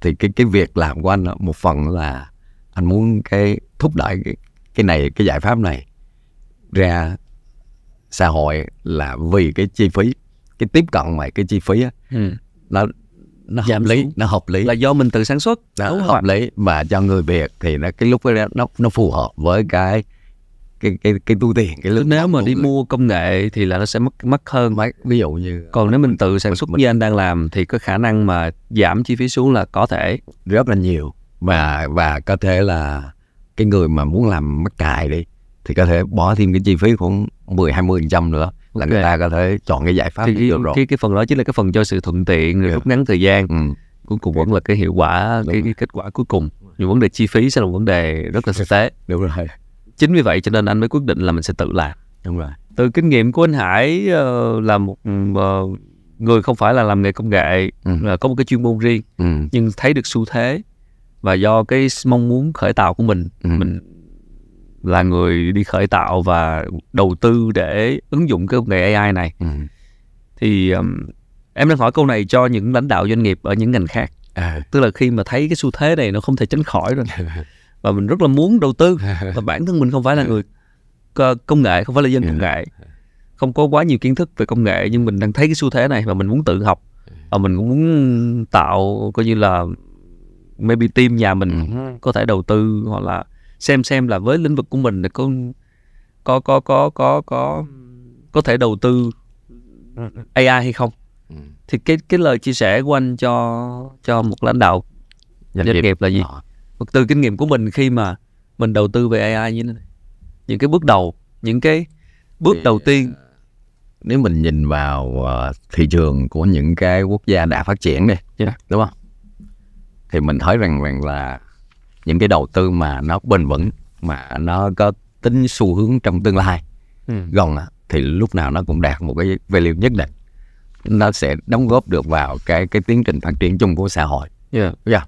Speaker 2: thì cái cái việc làm của anh một phần là anh muốn cái thúc đẩy cái, cái này cái giải pháp này ra xã hội là vì cái chi phí cái tiếp cận mà cái chi phí á,
Speaker 1: ừ.
Speaker 2: nó nó hợp
Speaker 1: Giảm
Speaker 2: lý.
Speaker 1: xuống.
Speaker 2: nó hợp lý.
Speaker 1: Là do mình tự sản xuất. Đúng không
Speaker 2: hợp
Speaker 1: ạ?
Speaker 2: lý. Mà cho người Việt thì nó cái lúc đó nó nó phù hợp với cái cái cái cái túi tiền cái lúc
Speaker 1: nếu mà đi mua công nghệ thì là nó sẽ mất mắc hơn.
Speaker 2: Mấy ví dụ như
Speaker 1: còn nếu mình tự sản xuất
Speaker 2: mình-
Speaker 1: như anh đang làm thì có khả năng mà giảm chi phí xuống là có thể.
Speaker 2: Rất là nhiều. Và và có thể là cái người mà muốn làm mắc cài đi thì có thể bỏ thêm cái chi phí khoảng 10 20 phần trăm nữa là người ta có thể chọn cái giải pháp
Speaker 1: thì cái,
Speaker 2: được rồi.
Speaker 1: cái cái phần đó chính là cái phần cho sự thuận tiện rồi rút ngắn thời gian
Speaker 2: Ừ.
Speaker 1: cuối cùng vẫn là cái hiệu quả
Speaker 2: Đúng
Speaker 1: cái, cái kết quả cuối cùng nhưng vấn đề chi phí sẽ là một vấn đề rất là thực tế (laughs)
Speaker 2: đúng rồi
Speaker 1: chính vì vậy cho nên anh mới quyết định là mình sẽ tự làm
Speaker 2: đúng rồi
Speaker 1: từ kinh nghiệm của anh Hải ờ, là một ờ, người không phải là làm nghề công nghệ
Speaker 2: Ừ.
Speaker 1: là có một cái chuyên môn riêng
Speaker 2: ừ.
Speaker 1: nhưng thấy được xu thế và do cái mong muốn khởi tạo của mình
Speaker 2: Ừ.
Speaker 1: mình là người đi khởi tạo và đầu tư để ứng dụng cái công nghệ AI này.
Speaker 2: Ừ.
Speaker 1: thì um, em đang hỏi câu này cho những lãnh đạo doanh nghiệp ở những ngành khác.
Speaker 2: À.
Speaker 1: tức là khi mà thấy cái xu thế này nó không thể tránh khỏi rồi. (laughs) Và mình rất là muốn đầu tư. Và (laughs) bản thân mình không phải là người công nghệ không phải là dân công nghệ. Không có quá nhiều kiến thức về công nghệ nhưng mình đang thấy cái xu thế này và mình muốn tự học. Và mình cũng muốn tạo coi như là maybe team nhà mình
Speaker 2: Ừ.
Speaker 1: có thể đầu tư hoặc là xem xem là với lĩnh vực của mình là có có có có có có có thể đầu tư AI hay không
Speaker 2: Ừ.
Speaker 1: thì cái cái lời chia sẻ của anh cho cho một lãnh đạo doanh nghiệp là gì
Speaker 2: Ờ.
Speaker 1: từ kinh nghiệm của mình khi mà mình đầu tư về AI như thế này những cái bước đầu những cái bước đầu tiên
Speaker 2: nếu mình nhìn vào ờ, thị trường của những cái quốc gia đã phát triển đi
Speaker 1: Yeah.
Speaker 2: đúng không thì mình thấy rằng rằng là những cái đầu tư mà nó bền vững mà nó có tính xu hướng trong tương lai
Speaker 1: ừ.
Speaker 2: gần thì lúc nào nó cũng đạt một cái value nhất định nó sẽ đóng góp được vào cái cái tiến trình phát triển chung của xã hội
Speaker 1: yeah.
Speaker 2: Đúng chưa?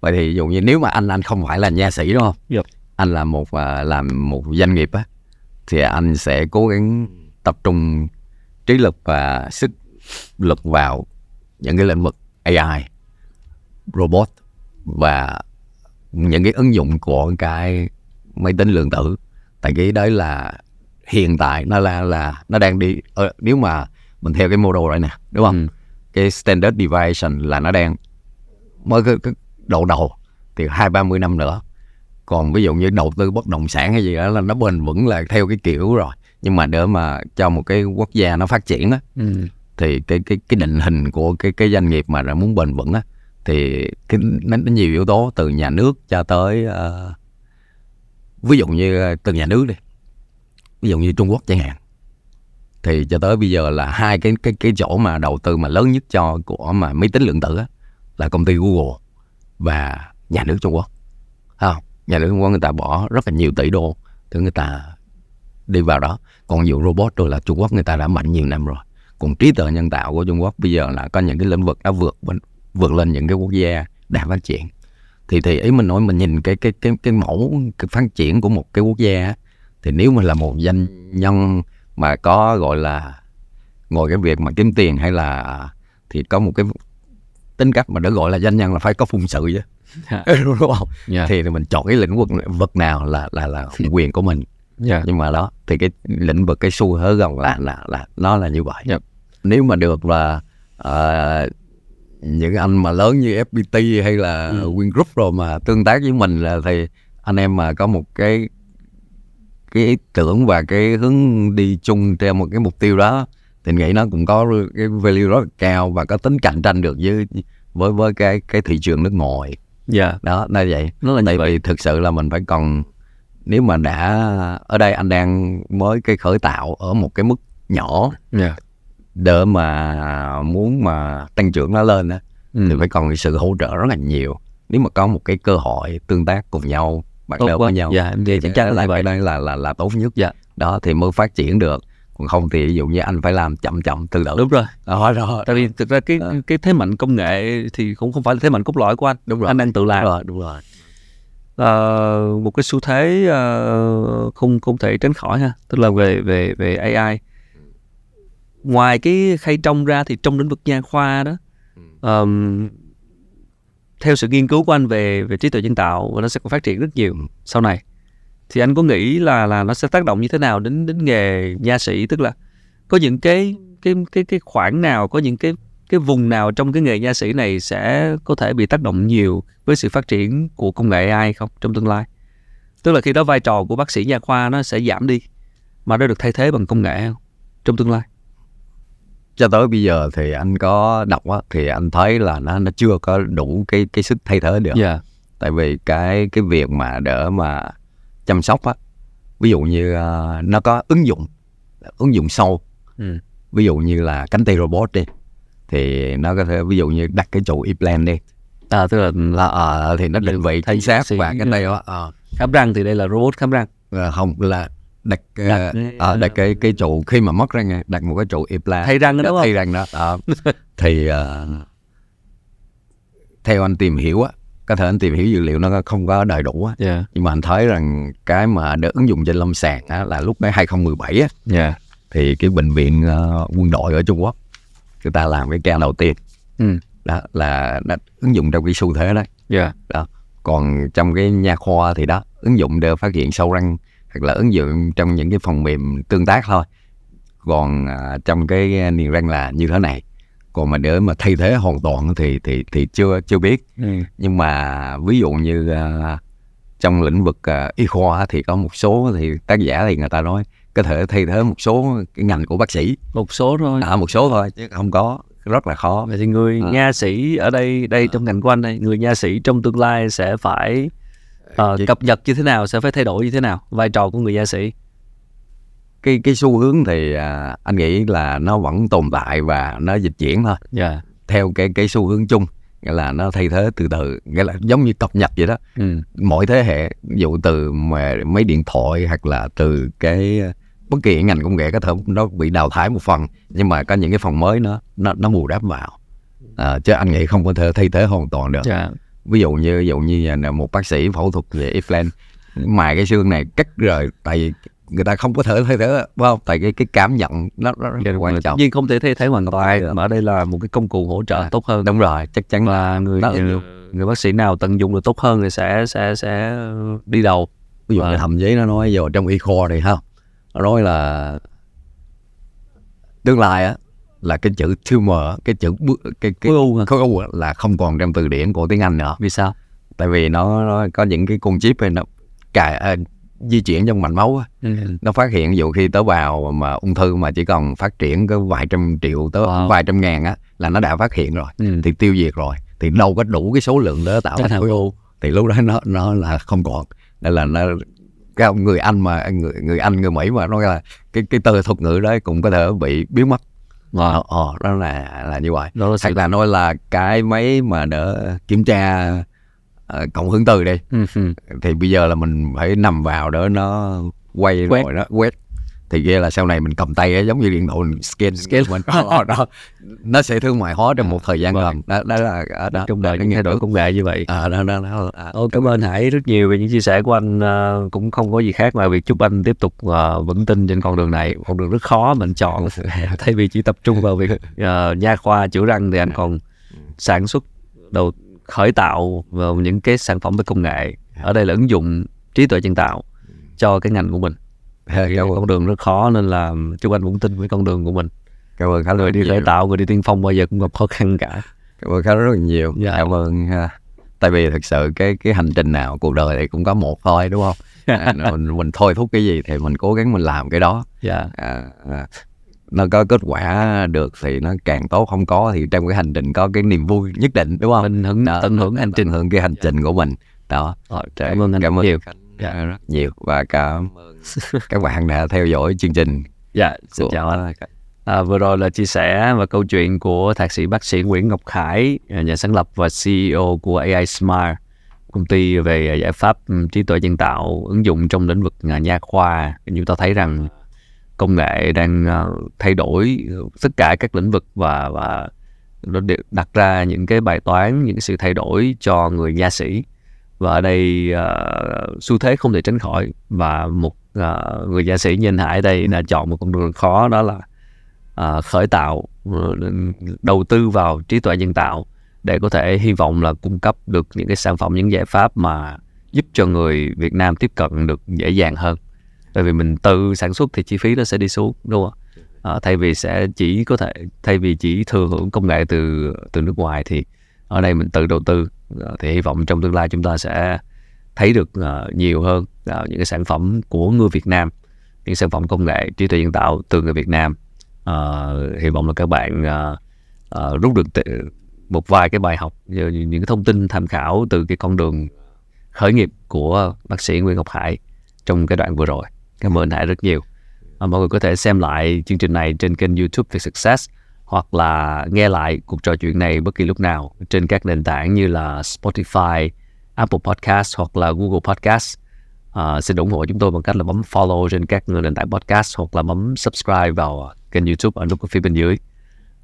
Speaker 2: Vậy thì ví dụ như nếu mà anh anh không phải là nha sĩ đúng không?
Speaker 1: Yep.
Speaker 2: Anh là một à, làm một doanh nghiệp á thì anh sẽ cố gắng tập trung trí lực và sức lực vào những cái lĩnh vực AI, robot và những cái ứng dụng của cái máy tính lượng tử. Tại cái đấy là hiện tại nó là là nó đang đi ờ, nếu mà mình theo cái model này nè, đúng không?
Speaker 1: Ừ.
Speaker 2: Cái standard deviation là nó đang mới cái, cái độ đầu thì hai ba mươi năm nữa còn ví dụ như đầu tư bất động sản hay gì đó là nó bền vững là theo cái kiểu rồi nhưng mà để mà cho một cái quốc gia nó phát triển á
Speaker 1: Ừ.
Speaker 2: thì cái cái cái định hình của cái cái doanh nghiệp mà nó muốn bền vững á thì cái nó, nó nhiều yếu tố từ nhà nước cho tới uh, ví dụ như ờ, từ nhà nước đi. Ví dụ như Trung Quốc chẳng hạn. Thì cho tới bây giờ là hai cái cái cái chỗ mà đầu tư mà lớn nhất cho của mà máy tính lượng tử á là công ty Google và nhà nước Trung Quốc. Thấy không? Nhà nước Trung Quốc người ta bỏ rất là nhiều tỷ đô để người ta đi vào đó. Còn ví robot rồi là Trung Quốc người ta đã mạnh nhiều năm rồi. Còn trí tuệ nhân tạo của Trung Quốc bây giờ là có những cái lĩnh vực đã vượt bên vượt lên những cái quốc gia đã phát triển thì thì ý mình nói mình nhìn cái cái cái cái mẫu cái phát triển của một cái quốc gia thì nếu mình là một doanh nhân mà có gọi là ngồi cái việc mà kiếm tiền hay là thì có một cái tính cách mà đã gọi là doanh nhân là phải có phụng sự chứ (laughs) đúng không
Speaker 1: Yeah.
Speaker 2: thì, thì mình chọn cái lĩnh vực vực nào là là là quyền của mình
Speaker 1: Yeah.
Speaker 2: nhưng mà đó thì cái lĩnh vực cái xu hướng gần là là là nó là như vậy
Speaker 1: Yep.
Speaker 2: nếu mà được là ờ, những anh mà lớn như FPT hay là
Speaker 1: Ừ.
Speaker 2: Wingroup rồi mà tương tác với mình là thì anh em mà có một cái cái ý tưởng và cái hướng đi chung theo một cái mục tiêu đó thì nghĩ nó cũng có cái value rất là cao và có tính cạnh tranh được với với với cái cái thị trường nước ngoài
Speaker 1: Yeah.
Speaker 2: đó là vậy
Speaker 1: Nó là
Speaker 2: tại
Speaker 1: vậy.
Speaker 2: vì thực sự là mình phải còn nếu mà đã ở đây anh đang mới cái khởi tạo ở một cái mức nhỏ
Speaker 1: Yeah.
Speaker 2: Để mà muốn mà tăng trưởng nó lên á
Speaker 1: Ừ.
Speaker 2: thì phải còn cái sự hỗ trợ rất là nhiều. Nếu mà có một cái cơ hội tương tác cùng nhau bắt đầu
Speaker 1: quá.
Speaker 2: với nhau
Speaker 1: Dạ, em
Speaker 2: thì
Speaker 1: chắc chắn là vậy.
Speaker 2: đây là là là tốt nhất.
Speaker 1: Dạ.
Speaker 2: đó thì mới phát triển được. Còn không thì ví dụ như anh phải làm chậm chậm từ từ.
Speaker 1: Đúng rồi.
Speaker 2: Đó đó.
Speaker 1: Tại vì thực ra cái
Speaker 2: Ờ.
Speaker 1: cái thế mạnh công nghệ thì cũng không phải là thế mạnh cốt lõi của anh.
Speaker 2: Đúng rồi.
Speaker 1: Anh đang tự làm.
Speaker 2: Đúng rồi đúng rồi.
Speaker 1: Ờ, một cái xu thế ờ, không không thể tránh khỏi ha. Tức là về về về AI ngoài cái khay trong ra thì trong lĩnh vực nha khoa đó ờm, theo sự nghiên cứu của anh về về trí tuệ nhân tạo và nó sẽ còn phát triển rất nhiều sau này. Thì anh có nghĩ là là nó sẽ tác động như thế nào đến đến nghề nha sĩ? Tức là có những cái cái cái cái khoảng nào có những cái cái vùng nào trong cái nghề nha sĩ này sẽ có thể bị tác động nhiều với sự phát triển của công nghệ AI không trong tương lai? Tức là khi đó vai trò của bác sĩ nha khoa nó sẽ giảm đi mà nó được thay thế bằng công nghệ không trong tương lai
Speaker 2: cho tới bây giờ thì anh có đọc á thì anh thấy là nó nó chưa có đủ cái cái sức thay thế được.
Speaker 1: Dạ.
Speaker 2: Tại vì cái cái việc mà đỡ mà chăm sóc á ví dụ như ờ, nó có ứng dụng ứng dụng sâu.
Speaker 1: Ừ.
Speaker 2: ví dụ như là cánh tay robot đi thì nó có thể ví dụ như đặt cái trụ implant đi.
Speaker 1: À tức là
Speaker 2: là ờ, thì nó định vị
Speaker 1: thay
Speaker 2: chính xác và cánh tay đó ờ,
Speaker 1: khám răng thì đây là robot khám răng.
Speaker 2: Ờ, không là đặt ờ,
Speaker 1: Đặt cái-
Speaker 2: ờ, đặt cái cái trụ khi mà mất răng đặt một cái trụ implant
Speaker 1: thay răng đó đúng không?
Speaker 2: thay răng đó Ờ. (laughs) thì ờ, theo anh tìm hiểu á có thể anh tìm hiểu dữ liệu nó không có đầy đủ á.
Speaker 1: Dạ.
Speaker 2: Nhưng mà anh thấy rằng cái mà được ứng dụng trên lâm sàng á là lúc đấy 2017 á.
Speaker 1: Dạ.
Speaker 2: Thì cái bệnh viện ờ, quân đội ở Trung Quốc người ta làm cái ca đầu tiên.
Speaker 1: Ừ.
Speaker 2: Đó là nó ứng dụng trong cái xu thế đấy.
Speaker 1: Dạ.
Speaker 2: Còn trong cái nha khoa thì đó ứng dụng để phát hiện sâu răng hoặc là ứng dụng trong những cái phần mềm tương tác thôi. Còn à, trong cái niềng răng là như thế này. Còn mà để mà thay thế hoàn toàn thì thì thì chưa chưa biết.
Speaker 1: Ừ.
Speaker 2: nhưng mà ví dụ như à, trong lĩnh vực à, y khoa thì có một số thì tác giả thì người ta nói có thể thay thế một số cái ngành của bác sĩ.
Speaker 1: Một số thôi.
Speaker 2: À, một số thôi chứ không có. Rất là khó.
Speaker 1: Vậy thì người
Speaker 2: À.
Speaker 1: nha sĩ ở đây đây trong ngành của anh đây người nha sĩ trong tương lai sẽ phải ờ,
Speaker 2: Chị-
Speaker 1: cập nhật như thế nào sẽ phải thay đổi như thế nào? Vai trò của người nha sĩ?
Speaker 2: Cái cái xu hướng thì à, anh nghĩ là nó vẫn tồn tại và nó dịch chuyển thôi.
Speaker 1: Dạ.
Speaker 2: Theo cái cái xu hướng chung nghĩa là nó thay thế từ từ nghĩa là giống như cập nhật vậy đó.
Speaker 1: Ừ.
Speaker 2: mỗi thế hệ ví dụ từ mà mấy điện thoại hoặc là từ cái bất kỳ ngành công nghệ có thể nó bị đào thải một phần nhưng mà có những cái phần mới nó nó nó bù đắp vào. À, chứ anh nghĩ không có thể thay thế hoàn toàn được.
Speaker 1: Dạ
Speaker 2: ví dụ như ví dụ như là một bác sĩ phẫu thuật về implant mài cái xương này cắt rời tại vì người ta không có thể thay thế phải không? Tại cái cái cảm nhận nó, nó rất
Speaker 1: Dạ,
Speaker 2: quan trọng.
Speaker 1: nhưng không thể thay thế hoàn toàn mà ở đây là một cái công cụ hỗ trợ
Speaker 2: À,
Speaker 1: tốt hơn.
Speaker 2: đúng rồi chắc chắn là
Speaker 1: người
Speaker 2: nó
Speaker 1: người, người bác sĩ nào tận dụng được tốt hơn thì sẽ sẽ sẽ đi đầu.
Speaker 2: Ví dụ như
Speaker 1: Vâng.
Speaker 2: thậm chí nó nói vào trong y khoa thì không nó nói là tương lai á là cái chữ tumor cái chữ cái cái
Speaker 1: khối u
Speaker 2: khối u là không còn trong từ điển của tiếng Anh nữa.
Speaker 1: Vì sao?
Speaker 2: Tại vì nó, nó có những cái con chip này nó cài à, di chuyển trong mạch máu
Speaker 1: ừ.
Speaker 2: nó phát hiện ví dụ khi tới vào mà ung thư mà chỉ cần phát triển có vài trăm triệu tới
Speaker 1: Wow.
Speaker 2: vài trăm ngàn á là nó đã phát hiện rồi
Speaker 1: Ừ.
Speaker 2: thì tiêu diệt rồi. Thì đâu có đủ cái số lượng để tạo thành khối u. Thì lúc đó nó nó là không còn. Nên là nó cái người Anh mà người người Anh người Mỹ mà nói là cái cái từ thuật ngữ đấy cũng có thể bị biến mất Ờ ờ, đó là là như vậy
Speaker 1: đó là sự
Speaker 2: hoặc là nói là cái máy mà đỡ kiểm tra ờ, cộng hưởng từ đi
Speaker 1: ừ. ừ.
Speaker 2: thì bây giờ là mình phải nằm vào để nó quay
Speaker 1: Quét.
Speaker 2: rồi nó quét thì kia là sau này mình cầm tay á, giống như điện thoại scan
Speaker 1: Scan.
Speaker 2: mình đó, đó. nó sẽ thương mại hóa trong một thời gian
Speaker 1: Vâng.
Speaker 2: gần. Đó, đó là đó, đó,
Speaker 1: trong đời những thay đổi công nghệ như vậy.
Speaker 2: À, đó, đó, đó, à,
Speaker 1: Ô, cảm ơn Hải rất nhiều về những chia sẻ của anh Ờ, cũng không có gì khác ngoài việc chúc anh tiếp tục ờ, vững tin trên con đường này. Con đường rất khó mình chọn. (laughs) Thay vì chỉ tập trung vào việc ờ, nha khoa chữa răng thì anh còn sản xuất đầu khởi tạo vào những cái sản phẩm về công nghệ. Ở đây là ứng dụng trí tuệ nhân tạo cho cái ngành của mình
Speaker 2: cảm
Speaker 1: cái
Speaker 2: ơn
Speaker 1: con đường rất khó nên là chúc anh vững tin với con đường của mình.
Speaker 2: Cảm ơn khá
Speaker 1: người đi khởi tạo người đi tiên phong bao giờ cũng gặp khó khăn cả.
Speaker 2: Cảm ơn khá rất là nhiều.
Speaker 1: Dạ.
Speaker 2: cảm ơn tại vì thực sự cái cái hành trình nào cuộc đời thì cũng có một thôi đúng không? (laughs) À, mình mình thôi thúc cái gì thì mình cố gắng mình làm cái đó.
Speaker 1: Dạ.
Speaker 2: À, à, nó có kết quả được thì nó càng tốt không có thì trong cái hành trình có cái niềm vui nhất định đúng không?
Speaker 1: Mình hứng
Speaker 2: Đó,
Speaker 1: tận hưởng hành trình.
Speaker 2: Tận hưởng cái hành trình của mình. Đó.
Speaker 1: Rồi, cảm ơn anh
Speaker 2: cảm ơn
Speaker 1: nhiều Dạ.
Speaker 2: rất nhiều và cảm ơn (laughs) các bạn đã theo dõi chương trình
Speaker 1: dạ xin
Speaker 2: của-
Speaker 1: chào anh À, vừa rồi là chia sẻ và câu chuyện của thạc sĩ bác sĩ Nguyễn Ngọc Khải, à, nhà sáng lập và CEO của AI Smart, công ty về à, giải pháp trí tuệ nhân tạo ứng dụng trong lĩnh vực à, nha khoa. Chúng ta thấy rằng công nghệ đang uh, thay đổi tất cả các lĩnh vực và và nó đặt ra những cái bài toán những cái sự thay đổi cho người nha sĩ và ở đây uh, xu thế không thể tránh khỏi. Và một uh, người gia sĩ như anh Hải đây đã chọn một con đường khó đó là uh, khởi tạo đầu tư vào trí tuệ nhân tạo để có thể hy vọng là cung cấp được những cái sản phẩm những giải pháp mà giúp cho người Việt Nam tiếp cận được dễ dàng hơn. Tại vì mình tự sản xuất thì chi phí nó sẽ đi xuống đúng không à, thay vì sẽ chỉ có thể thay vì chỉ thừa hưởng công nghệ từ từ nước ngoài thì ở đây mình tự đầu tư. Ờ, thì hy vọng trong tương lai chúng ta sẽ thấy được uh, nhiều hơn uh, những cái sản phẩm của người Việt Nam những sản phẩm công nghệ trí tuệ nhân tạo từ người Việt Nam. Uh, hy vọng là các bạn uh, uh, rút được t- một vài cái bài học những cái thông tin tham khảo từ cái con đường khởi nghiệp của bác sĩ Nguyễn Ngọc Hải trong cái đoạn vừa rồi. Cảm ơn Hải rất nhiều. Uh, mọi người có thể xem lại chương trình này trên kênh YouTube Việt Success hoặc là nghe lại cuộc trò chuyện này bất kỳ lúc nào trên các nền tảng như là Spotify, Apple Podcast hoặc là Google Podcast. À, xin ủng hộ chúng tôi bằng cách là bấm follow trên các nền tảng podcast hoặc là bấm subscribe vào kênh YouTube ở nút phía bên dưới.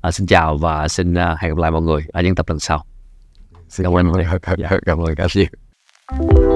Speaker 1: À, xin chào và xin uh, hẹn gặp lại mọi người ở những tập lần sau.
Speaker 2: Xin cảm ơn, cảm ơn, cảm ơn, cảm ơn.